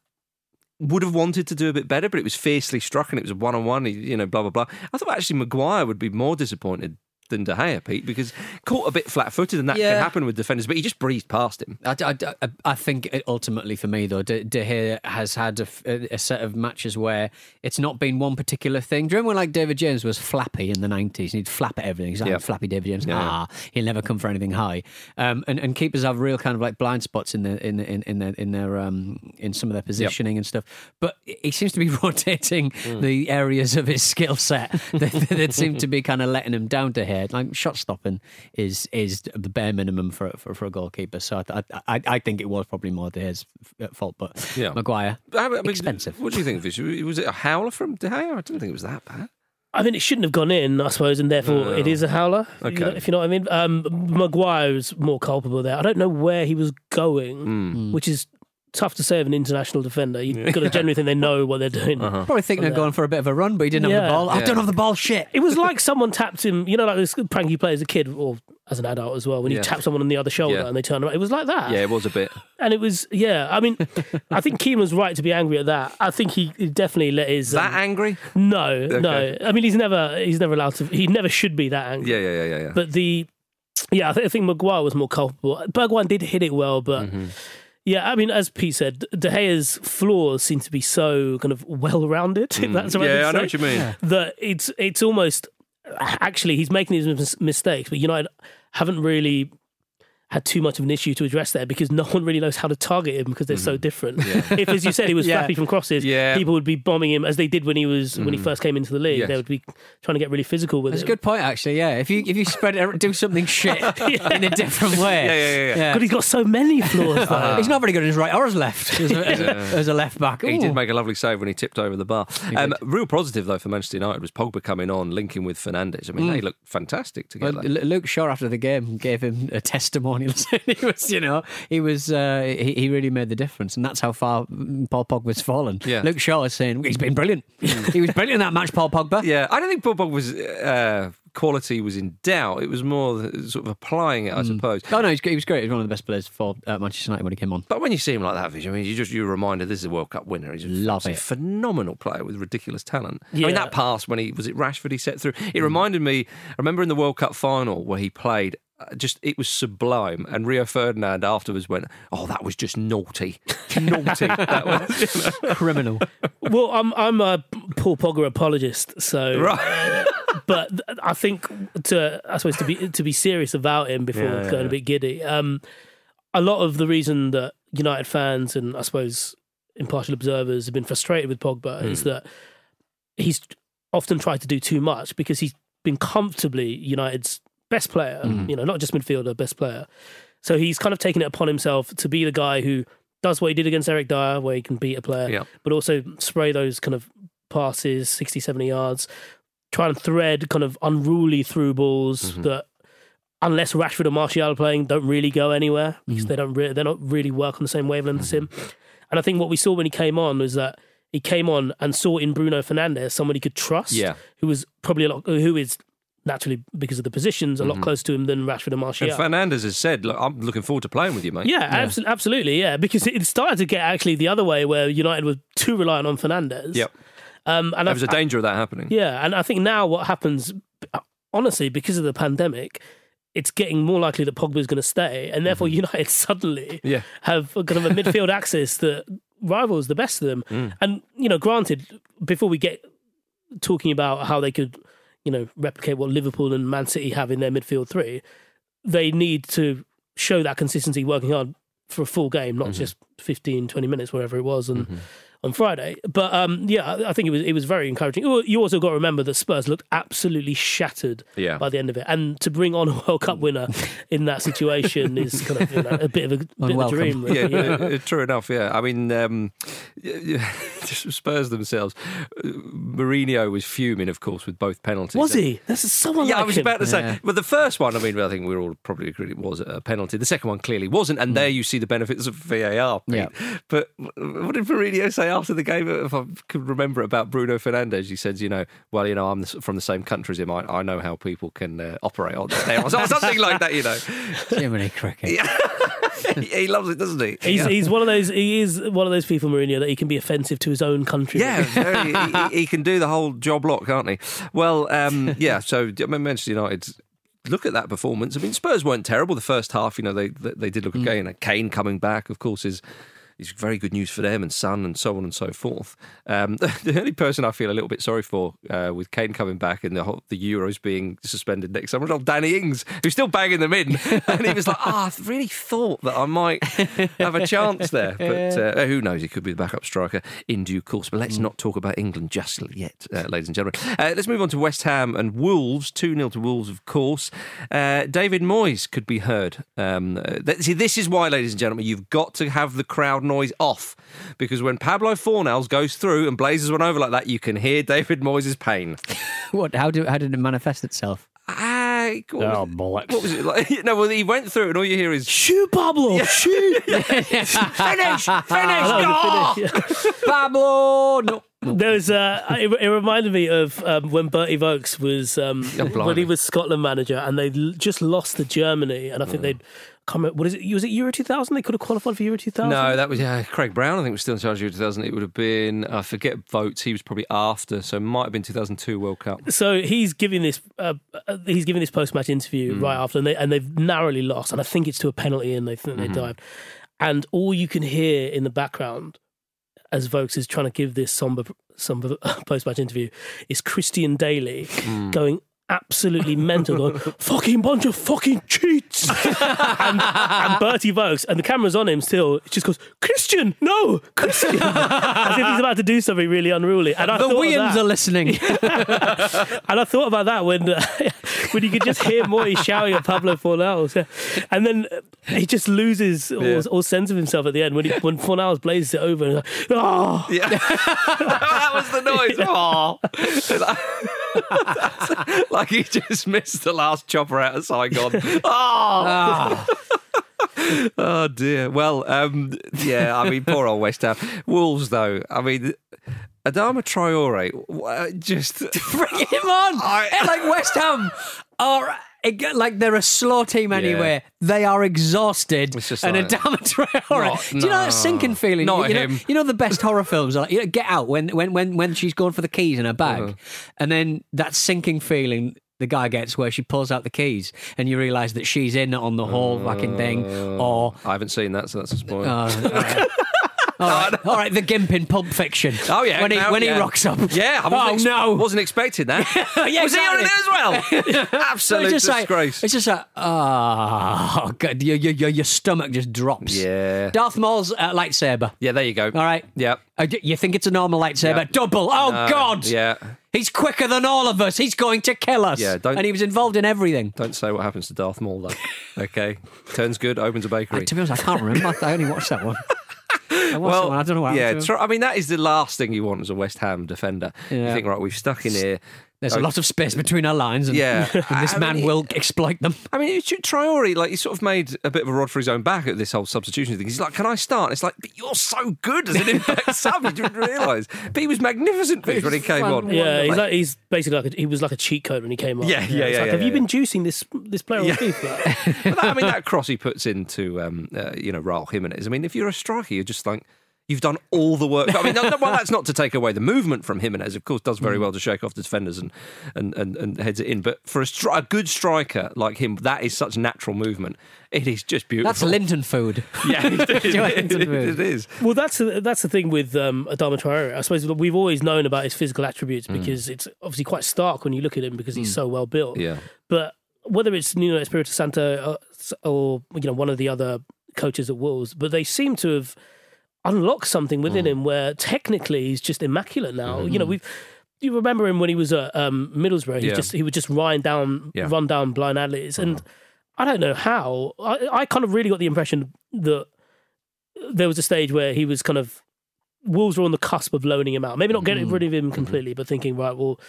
would have wanted to do a bit better, but it was fiercely struck and it was a one on one. You know, blah blah blah. I thought actually Maguire would be more disappointed than De Gea, Pete, because caught a bit flat footed, and that Yeah. can happen with defenders. But he just breezed past him. I, I, I- think ultimately for me though, De, De Gea has had a set of matches where it's not been one particular thing. Do you remember when like David James was flappy in the nineties? He'd flap at everything. He's like Yeah. flappy David James. Yeah. Ah, he'll never come for anything high. Um, and, and keepers have real kind of like blind spots in their in in, in their in their um in some of their positioning and stuff. But he seems to be rotating Mm. the areas of his skill set that, that seem to be kind of letting him down to here. Like shot stopping is is the bare minimum for for, for a goalkeeper. So I, I I think it was probably more De Gea's fault, but Yeah. Maguire I mean, expensive. What do you think of this? Was it a howler from De Gea? I didn't think it was that bad. I mean, it shouldn't have gone in, I suppose, and therefore it is a howler. you Okay. know, if you know what I mean. Um, Maguire was more culpable there. I don't know where he was going, Hmm. which is tough to say of an international defender. You've got to generally think they know what they're doing. Uh-huh. Probably thinking of going for a bit of a run, but he didn't have the ball. I don't have the ball. Shit. It was like someone tapped him, you know, like this prank you play as a kid or as an adult as well, when you tap someone on the other shoulder Yeah. and they turn around. It was like that. Yeah, it was a bit. And it was, yeah. I mean, I think Keane was right to be angry at that. I think he he definitely let his. That um, angry? no, no. I mean, he's never, he's never allowed to. He never should be that angry. Yeah, yeah, yeah, yeah. yeah. But the, yeah, I, th- I think Maguire was more culpable. Bergwijn did hit it well, but Mm-hmm. Yeah, I mean, as Pete said, De Gea's flaws seem to be so kind of well-rounded. If that's right Mm. yeah, I know what you mean. That it's it's almost actually he's making these mistakes, but United haven't really had too much of an issue to address there because no one really knows how to target him because they're so different. If, as you said, he was Yeah. flappy from crosses, Mm-hmm. Yeah. Mm. people would be bombing him as they did when he was when he first came into the league. Yes. They would be trying to get really physical with him. That's a good point, actually. Yeah, if you if you spread it, do something shit in a different way. Yeah, yeah, yeah, yeah. God, he's got so many flaws. though. He's not very good in his right or his left as a, as a, as a left back. He did make a lovely save when he tipped over the bar. Um, real positive though for Manchester United was Pogba coming on, linking with Fernandes. I mean, they looked fantastic together. L- Luke Shaw after the game gave him a testimonial. he was, you know, he was, uh, he, he really made the difference, and that's how far mm, Paul Pogba's fallen. Yeah. Luke Shaw is saying he's been brilliant. he was brilliant in that match, Paul Pogba. yeah, I don't think Paul Pogba's uh, quality was in doubt. It was more sort of applying it, I suppose. Oh no, he was great. He was one of the best players for uh, Manchester United when he came on. But when you see him like that, Vision, I mean, you just you're reminded this is a World Cup winner. He's a Love it. phenomenal player with ridiculous talent. I mean, that pass when he was it Rashford he set through. It reminded me. I remember in the World Cup final where he played. Uh, Just it was sublime, and Rio Ferdinand afterwards went, "Oh, that was just naughty, naughty." That was, Criminal. well, I'm I'm a Paul Pogba apologist, so right. but I think to I suppose to be to be serious about him before Yeah, yeah, going yeah. a bit giddy. Um, a lot of the reason that United fans and I suppose impartial observers have been frustrated with Pogba is Hmm. that he's often tried to do too much because he's been comfortably United's best player. Hmm. You know, not just midfielder, best player. So he's kind of taken it upon himself to be the guy who does what he did against Eric Dier, where he can beat a player, Yeah. but also spray those kind of passes, 60, 70 yards, try and thread kind of unruly through balls Mm-hmm. that, unless Rashford or Martial are playing, don't really go anywhere because Mm. they don't re- they're not really work on the same wavelength as him. And I think what we saw when he came on was that he came on and saw in Bruno Fernandes someone he could trust, Yeah. who was probably a lot, who is naturally because of the positions a lot closer to him than Rashford and Martial. Mm-hmm. And Fernandes has said, "Look, I'm looking forward to playing with you, mate." Yeah, abso- absolutely. Yeah, because it started to get actually the other way where United were too reliant on Fernandes. Yep. Um, and There was a danger of that happening. yeah, and I think now what happens, honestly, because of the pandemic, it's getting more likely that Pogba is going to stay, and therefore United suddenly Mm-hmm. Yeah. have kind of a midfield axis that rivals the best of them. Mm. And you know, granted, before we get talking about how they could, you know, replicate what Liverpool and Man City have in their midfield three, they need to show that consistency working hard for a full game, Mm-hmm. not just 15, 20 minutes, wherever it was on on Friday. But um, yeah, I- I think it was it was very encouraging. You you also got to remember that Spurs looked absolutely shattered Yeah. by the end of it, and to bring on a World Cup winner in that situation is kind of you know, a bit of a bit of a dream. Really. yeah, yeah. true enough. Yeah, I mean, um, y- y- just Spurs themselves. Uh, Mourinho was fuming, of course, with both penalties. Was he? That's someone Yeah, like I was him. about to say. Well, the first one, I mean, I think we all probably agreed it was a penalty. The second one clearly wasn't, and there you see the benefits of VAR. Pete. Yeah. But what did Mourinho say after the game? If I could remember it about Bruno Fernandes, he says, you know, well, you know, I'm from the same country as him. I, I know how people can uh, operate on there, or something like that. You know, Jiminy Cricket. Yeah. he loves it, doesn't he? He's, Yeah. he's one of those. He is one of those people, Mourinho, that he can be offensive to his own country. Yeah, very, he, he- he can do the whole job lot, can't he? Well, um, yeah. So Manchester United. Look at that performance. I mean, Spurs weren't terrible the first half. You know, they they, they did look okay. And Kane coming back, of course, is is very good news for them and Son and so on and so forth. Um, the only person I feel a little bit sorry for uh, with Kane coming back and the whole, the Euros being suspended next summer is old Danny Ings, who's still banging them in, and he was like, "Ah, I really thought that I might have a chance there, but uh, who knows? He could be the backup striker in due course. But let's not talk about England just yet, uh, ladies and gentlemen. Uh, let's move on to West Ham and Wolves. Two 0 to Wolves, of course. Uh, David Moyes could be heard. Um, uh, th- see, this is why, ladies and gentlemen, you've got to have the crowd noise off because when Pablo Fornals goes through and blazes one over like that, you can hear David Moyes' pain. What? How do? How did it manifest itself? Ah, what was Oh, it? bollocks. What was it like? No, well, he went through and all you hear is Shoot, Pablo! Shoot! finish, finish. That was finish, yeah. Pablo, no. There was, uh, it, it reminded me of um, when Berti Vogts was um, Oh, when he was Scotland manager, and they just lost to Germany, and I think they'd come. What is it? Was it Euro 2000? They could have qualified for Euro 2000. No, that was yeah. Craig Brown, I think, was still in charge of Euro 2000. It would have been I forget Vogts. He was probably after, so it might have been 2002 World Cup. So he's giving this uh, uh, he's giving this post match interview right after, and they and they've narrowly lost, and I think it's to a penalty, and they think they dived, and all you can hear in the background as Vogts is trying to give this somber somber post match interview is Christian Dailly going. Absolutely mental, going, fucking bunch of fucking cheats. and, and Berti Vogts, and the camera's on him still, it just goes, Christian, no, Christian. As if he's about to do something really unruly. And I The Williams are listening. And I thought about that when uh, when you could just hear Moy shouting at Pablo Fornals, and then he just loses all, Yeah. all sense of himself at the end when he, when Fornals blazes it over. And he's like, oh, Yeah, that was the noise. Oh, like he just missed the last chopper out of Saigon. Oh, oh dear. Well, um, yeah. I mean, poor old West Ham. Wolves, though. I mean, Adama Traore, w- uh, just Bring him on. I- like West Ham are like they're a slow team anyway. They are exhausted. And like- Adama Traore. Not- Do you know no. that sinking feeling? Not you, know, him. you know the best horror films are like you know, Get Out when when when when she's going for the keys in her bag, Uh-huh. and then that sinking feeling. The guy gets where she pulls out the keys, and you realise that she's in on the whole fucking thing. Or I haven't seen that, so that's a spoiler. uh, uh, All right, all right. The gimp in Pulp Fiction. Oh yeah, when he now- when yeah. he rocks up. Yeah, I wasn't oh ex- no, wasn't expecting that. Yeah, was he on it as well? Absolute it's just disgrace. Like, it's just like, oh, God, your, your, your, your stomach just drops. Yeah. Darth Maul's uh, lightsaber. yeah, there you go. All right. Yeah. Uh, you think it's a normal lightsaber? Yeah. Double. Oh, No, God. Yeah. He's quicker than all of us. He's going to kill us. Yeah, don't- and he was involved in everything. Don't say what happens to Darth Maul though. okay. Turns good, opens a bakery. Uh, to be honest, I can't remember. I only watched that one. I watched. I don't know what yeah, happened to tr- I mean that is the last thing you want as a West Ham defender. You think right, we've stuck in here. There's a lot of space between our lines, and, Yeah. and this I man mean, will exploit them. I mean, it's Traore, like he sort of made a bit of a rod for his own back at this whole substitution thing. He's like, "Can I start?" And it's like, "But you're so good as an impact sub, you didn't realise." But he was magnificent Viz, when he came on. Yeah, he's like he's basically like a, he was like a cheat code when he came on. Yeah, yeah, It's yeah, like, yeah, have you yeah. been juicing this this player on Yeah. FIFA? But that, I mean, that cross he puts into, um, uh, you know, Raul Jimenez. I mean, if you're a striker, you're just like, you've done all the work. I mean, no, no, well, that's not to take away the movement from Jimenez. Of course, does Mm. very well to shake off the defenders and and, and, and heads it in. But for a, stri- a good striker like him, that is such natural movement. It is just beautiful. That's Linton food. Yeah, it is. Do you it, food? it is. Well, that's the, that's the thing with um, Adama Traore. I suppose we've always known about his physical attributes because it's obviously quite stark when you look at him because he's so well built. Yeah. But whether it's Nuno Espirito Santo or, or you know one of the other coaches at Wolves, but they seem to have unlocked something within mm. him where technically he's just immaculate now. You know, mm-hmm. we've. You remember him when he was at um, Middlesbrough? He Yeah. just he would just run down, Yeah. run down blind alleys, and mm-hmm. I don't know how. I, I kind of really got the impression that there was a stage where he was kind of Wolves were on the cusp of loaning him out. Maybe not getting mm-hmm. rid of him completely, but thinking, right, well,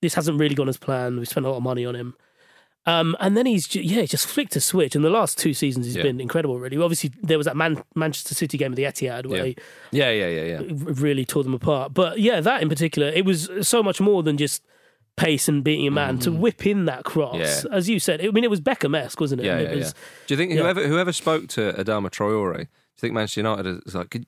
this hasn't really gone as planned. We spent a lot of money on him. Um, and then he's yeah, just flicked a switch. And the last two seasons, he's Yeah. been incredible. Really, obviously there was that Man- Manchester City game of the Etihad where Yeah. he Yeah, yeah, yeah, yeah. really tore them apart. But yeah, that in particular, it was so much more than just pace and beating a man to whip in that cross. Mm-hmm. Yeah. As you said, I mean, it was Beckham-esque, wasn't it? Yeah, yeah, it yeah. Do you think whoever whoever spoke to Adama Traore, do you think Manchester United is like, could-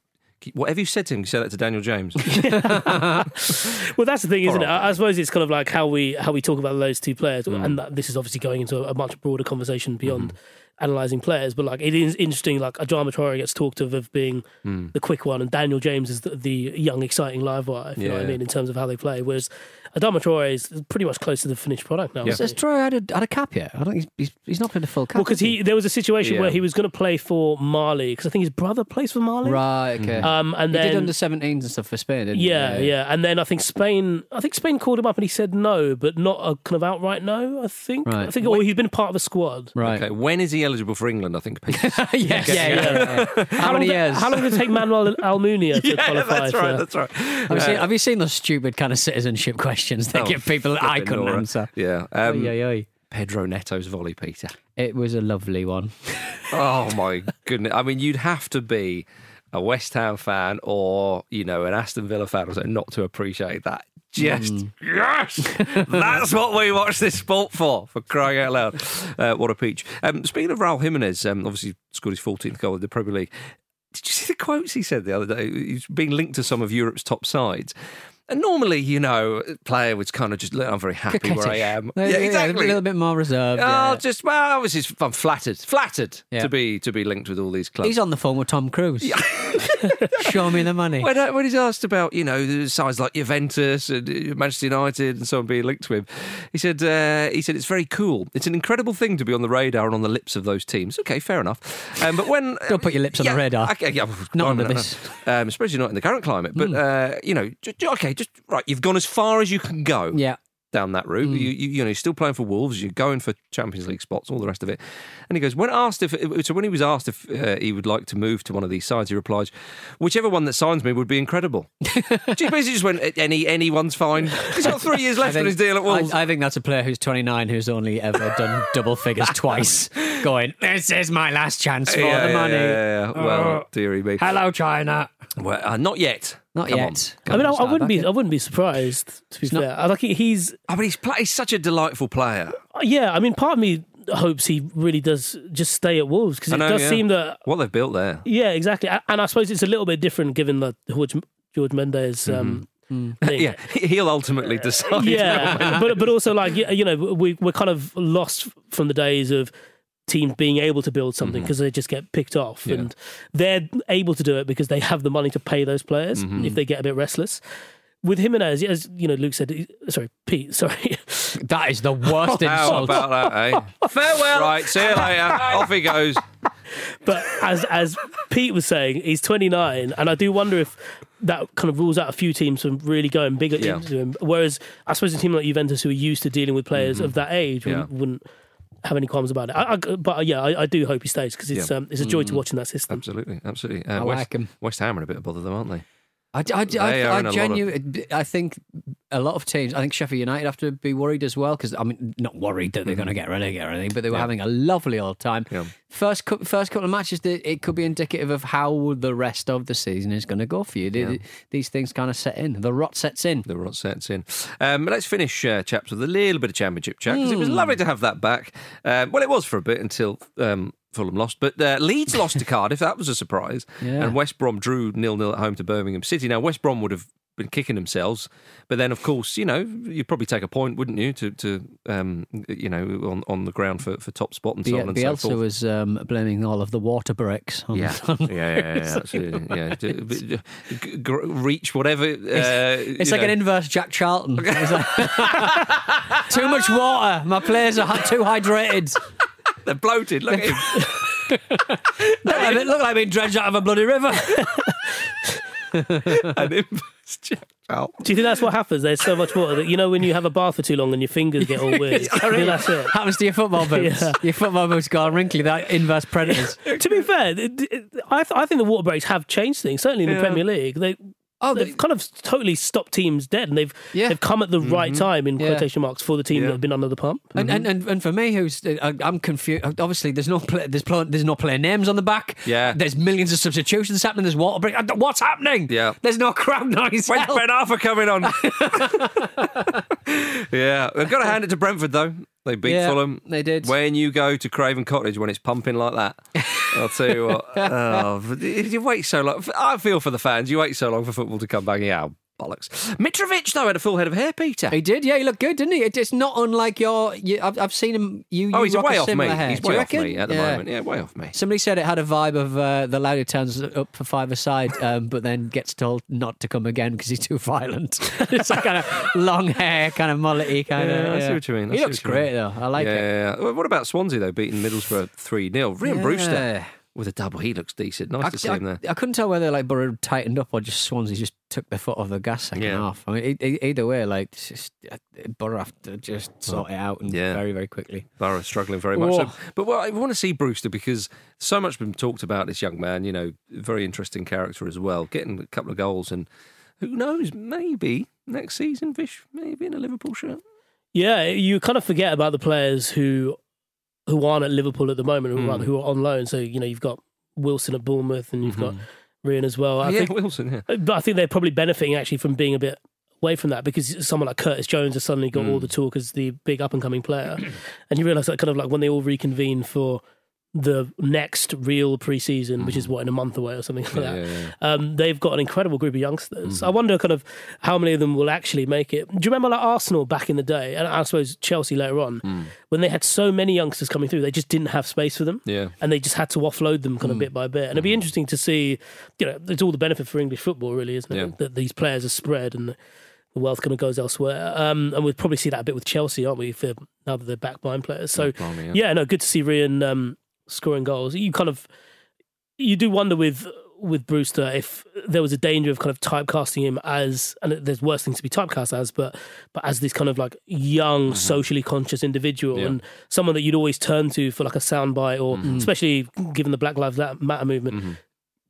whatever you said to him, you say that to Daniel James? Well, that's the thing, isn't it? I, I suppose it's kind of like how we how we talk about those two players, Mm. and that, this is obviously going into a much broader conversation beyond analysing players. But like, it is interesting. Like, Adama Traore gets talked of of being Mm. the quick one, and Daniel James is the, the young, exciting live wire. If you know what I mean, in terms of how they play. Whereas Adama Traore is pretty much close to the finished product now. Yeah. isn't Has he? Troy had a, had a cap yet? I don't. He's, he's, he's not played a full cap. Well, because has he there was a situation Yeah. where he was going to play for Mali because I think his brother plays for Mali. Right. Okay. Um, and he then did under 17s and stuff for Spain. Didn't he? Yeah, yeah, and then I think Spain. I think Spain called him up and he said no, but not a kind of outright no. I think. Right. I think, or he's been part of a squad. Right. Okay, when is he eligible for England? I think. Pete. yes. Yeah. Yeah. yeah. How, long many did- years? How long did it take Manuel Almunia to yeah, qualify that's for? right. That's right. Have you, seen, have you seen those stupid kind of citizenship questions they Oh, give people that I couldn't Nora. answer? Yeah. Um, Oy, oy, oy. Pedro Neto's volley, Peter. It was a lovely one. Oh my goodness! I mean, you'd have to be a West Ham fan or you know an Aston Villa fan or something not to appreciate that. Just yes, that's what we watch this sport for. For crying out loud, uh, what a peach! Um, speaking of Raul Jimenez, um, obviously scored his 14th goal in the Premier League. Did you see the quotes he said the other day? He's being linked to some of Europe's top sides. And normally, you know, a player was kind of just, "Look, I'm very happy where I Coquettish. am. Yeah, exactly. A little bit more reserved. Oh, yeah. just well, obviously, I'm flattered, flattered Yeah. to be to be linked with all these clubs. He's on the phone with Tom Cruise. Show me the money. when, uh, when he's asked about, you know, the sides like Juventus and uh, Manchester United and so on being linked to him, he said, uh, he said it's very cool. It's an incredible thing to be on the radar and on the lips of those teams. Okay, fair enough. Um, but when Don't put your lips on the radar. Okay, yeah, Not on this. um, especially not in the current climate. But uh, you know, ju- okay, just right. You've gone as far as you can go Yeah. down that route. Mm. You, you, you know, you're still playing for Wolves. You're going for Champions League spots, all the rest of it. And he goes, when asked if, so when he was asked if uh, he would like to move to one of these sides, he replies, whichever one that signs me would be incredible. he basically just went, any anyone's fine. He's got three years left on his deal at Wolves. I, I think that's a player who's 29 who's only ever done double figures twice. Going, this is my last chance for yeah, the yeah, money. yeah, yeah. Well, Oh. dearie me. Hello, China. Well, uh, not yet. Not Come yet. on. I mean, I, on. I wouldn't be. back I wouldn't be surprised. To be not- fair, I like he's. Ah, I mean, he's, pla he's such a delightful player. Uh, yeah, I mean, part of me hopes he really does just stay at Wolves because it know, does yeah. seem that. What they've built there. Yeah, exactly. And I suppose it's a little bit different given the George, George Mendes. Mm-hmm. Um, thing. Yeah, he'll ultimately decide. yeah, but but also like you know we we're kind of lost from the days of teams being able to build something because they just get picked off, Mm-hmm. Yeah. and they're able to do it because they have the money to pay those players Mm-hmm. if they get a bit restless. With Jimenez, as you know, Luke said, sorry, Pete, sorry. That is the worst How insult. about that, eh? Farewell. Right, see you later. Off he goes. But as as Pete was saying, he's 29, and I do wonder if that kind of rules out a few teams from really going bigger Yeah. into him. Whereas I suppose a team like Juventus, who are used to dealing with players of that age, Mm-hmm. Yeah. wouldn't, wouldn't have any qualms about it. I, I, but yeah, I, I do hope he stays because it's Yeah. um, it's a joy Mm. to watch in that system. Absolutely, absolutely. Uh, I West, like him. West Ham are a bit of bother, though, aren't they? I, I, They I, are in a I, lot of- genuinely, I think a lot of teams, I think Sheffield United have to be worried as well because I mean, not worried that they're going to get relegated or anything, but they were Mm-hmm. Yeah. having a lovely old time. Yeah. First, first couple of matches, it could be indicative of how the rest of the season is going to go for you. Yeah. These things kind of set in. The rot sets in. The rot sets in. Um, let's finish uh, chaps with a little bit of championship chat because it was lovely to have that back. Um, well, it was for a bit until um, Fulham lost, but uh, Leeds lost to Cardiff. That was a surprise. Yeah. And West Brom drew nil nil at home to Birmingham City. Now West Brom would have been kicking themselves, but then of course you know you'd probably take a point, wouldn't you, to to um, you know on, on the ground for, for top spot and so Biel- on and so Bielsa forth. was um, blaming all of the water breaks. On, Yeah, on- yeah, yeah, yeah, absolutely. Yeah, g- g- reach whatever. Uh, It's like an inverse Jack Charlton. Like, too much water. My players are too hydrated. They're bloated. Look at him. Look like, look like being dredged out of a bloody river. An inverse Jack Charlton. Do you think that's what happens? There's so much water that you know when you have a bath for too long and your fingers get all weird. I that's it. Happens to your football boots. Yeah. Your football boots go all wrinkly. They're inverse predators. to be fair, I, th- I think the water breaks have changed things. Certainly in the Yeah. Premier League, they Oh, they've they- kind of totally stopped teams dead, and they've Yeah. they've come at the right mm-hmm. time in Yeah. quotation marks for the team Yeah. that have been under the pump. And, and mm-hmm. and and for me, who's uh, I'm confused. Obviously, there's no play, there's pl- there's no player names on the back. Yeah. there's millions of substitutions happening. There's water break. Uh, what's happening? Yeah. there's no crowd noise. When's Help. Ben Arfa coming on? yeah, we've got to hand it to Brentford though. They beat Yeah, Fulham. they did. When you go to Craven Cottage when it's pumping like that, I'll tell you what. oh, you wait so long. I feel for the fans. You wait so long for football to come back. Yeah, bollocks. Mitrovic though had a full head of hair, Peter. He did, yeah. He looked good, didn't he? It's not unlike your. You, I've, I've seen him. You, oh, you he's rock way a off me. hair. He's way off me at the Yeah. moment. Yeah, way off me. Somebody said it had a vibe of uh, the who turns up for five aside, um, but then gets told not to come again because he's too violent. it's like kind of long hair, kind of mullety, kind of. Yeah, I see what you mean. I He looks you mean. great though. I like yeah, it. yeah, yeah. What about Swansea though, beating Middlesbrough three 0 Rhian Yeah. Brewster with a double. He looks decent. Nice I, to see him there. I, I couldn't tell whether like Borough tightened up or just Swansea just took their foot off the gas second Yeah. half. I mean, either way, like it's just, uh, Borough have to just sort it out and Yeah. very very quickly. Borough struggling very much. So, but well, I want to see Brewster because so much been talked about this young man. You know, very interesting character as well. Getting a couple of goals and who knows, maybe next season, Vish, maybe in a Liverpool shirt. Yeah, you kind of forget about the players who who aren't at Liverpool at the moment, or Mm. rather who are on loan. So you know you've got Wilson at Bournemouth, and you've got Rhian as well. I Oh, yeah, think, Wilson. Yeah. but I think they're probably benefiting actually from being a bit away from that because someone like Curtis Jones has suddenly got Mm. all the talk as the big up and coming player, and you realise that kind of like when they all reconvene for the next real preseason, which is what in a month away or something like Mm. Yeah, that. yeah, yeah. Um, they've got an incredible group of youngsters. Mm. I wonder kind of how many of them will actually make it. Do you remember like Arsenal back in the day, and I suppose Chelsea later on, Mm. when they had so many youngsters coming through, they just didn't have space for them. Yeah. And they just had to offload them kind of bit by bit. And it'd be interesting to see, you know, it's all the benefit for English football, really, isn't it? That these players are spread and the wealth kind of goes elsewhere. Um, and we'll probably see that a bit with Chelsea, aren't we, for, now that they're back buying players. So, blimey, yeah. yeah. no, good to see Rhian um, scoring goals. You kind of, you do wonder with with Brewster if there was a danger of kind of typecasting him as, and there's worse things to be typecast as, but but as this kind of like young, socially conscious individual Mm-hmm. Yeah. and someone that you'd always turn to for like a soundbite, or Mm-hmm. especially given the Black Lives Matter movement,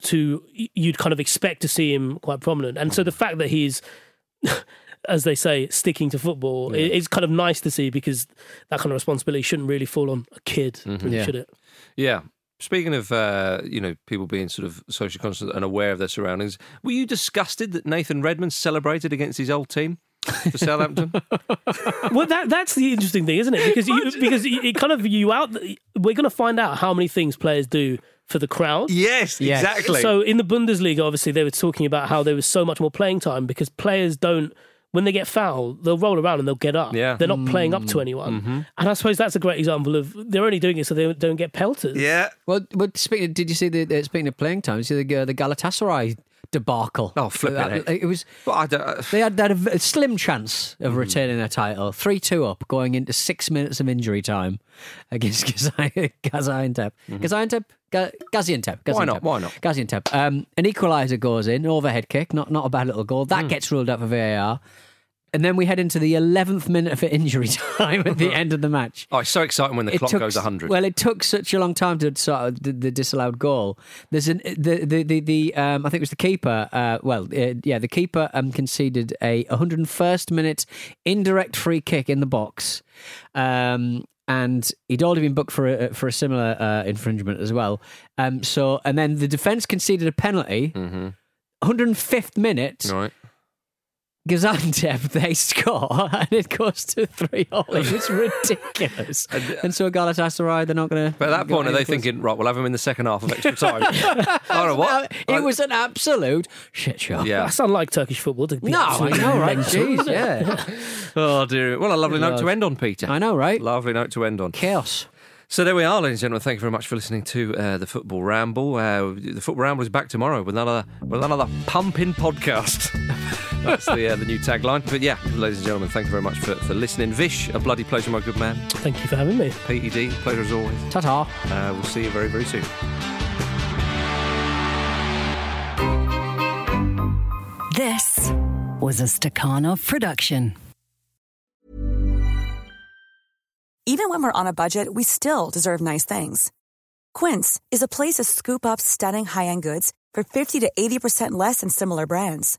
to you'd kind of expect to see him quite prominent. And so Mm-hmm. the fact that he's as they say, sticking to football it is kind of nice to see because that kind of responsibility shouldn't really fall on a kid, Mm-hmm. Yeah. should it? Yeah. Speaking of, uh, you know, people being sort of socially conscious and aware of their surroundings, were you disgusted that Nathan Redmond celebrated against his old team for Southampton? well, that that's the interesting thing, isn't it? Because you, because it it kind of you out. We're going to find out how many things players do for the crowd. yes, Yes. exactly. So in the Bundesliga, obviously, they were talking about how there was so much more playing time because players don't when they get fouled, they'll roll around and they'll get up. Yeah. They're not playing up to anyone. And I suppose that's a great example of they're only doing it so they don't get pelters. Yeah. Well, but speaking, did you see the uh, speaking of playing time? you See the uh, the Galatasaray debacle. Oh, flipping Uh, heck. It was I don't, they had, they had a, a slim chance of retaining their title, three two up, going into six minutes of injury time against Gazi- Gaziantep. Gaziantep. Ga- Gaziantep. Mm-hmm. Why not? Gaziantep. Why not? Gaziantep. Um, an equaliser goes in, overhead kick, not not a bad little goal. That gets ruled out for VAR. And then we head into the 11th minute for injury time at the end of the match. oh, it's so exciting when the clock took goes s- 100. Well, it took such a long time to sort of the, the disallowed goal. There's an the the the, the um, I think it was the keeper. Uh, well, uh, yeah, the keeper um, conceded a 101st minute indirect free kick in the box. Um, and he'd already been booked for a, for a similar uh, infringement as well. Um, so, and then the defence conceded a penalty. 105th minute, right. Gaziantep, they score and it goes to three all. It's ridiculous. and so Galatasaray, they're not going to. But at that point, are they thinking, right, we'll have them in the second half of extra time? I don't know what. It was an absolute shit show. Yeah. That's unlike Turkish football to be No, I know, right? Jeez, yeah. Oh, dear. Well, a lovely note to end on, Peter. I know, right? Lovely note to end on. Chaos. So there we are, ladies and gentlemen. Thank you very much for listening to uh, the Football Ramble. Uh, the Football Ramble is back tomorrow with another with another pumping podcast. That's the uh, the new tagline. But yeah, ladies and gentlemen, thank you very much for, for listening. Vish, a bloody pleasure, my good man. Thank you for having me. PED, pleasure as always. Ta ta. Uh, we'll see you very very soon. This was a Stakhanov production. Even when we're on a budget, we still deserve nice things. Quince is a place to scoop up stunning high-end goods for 50 to 80% less than similar brands.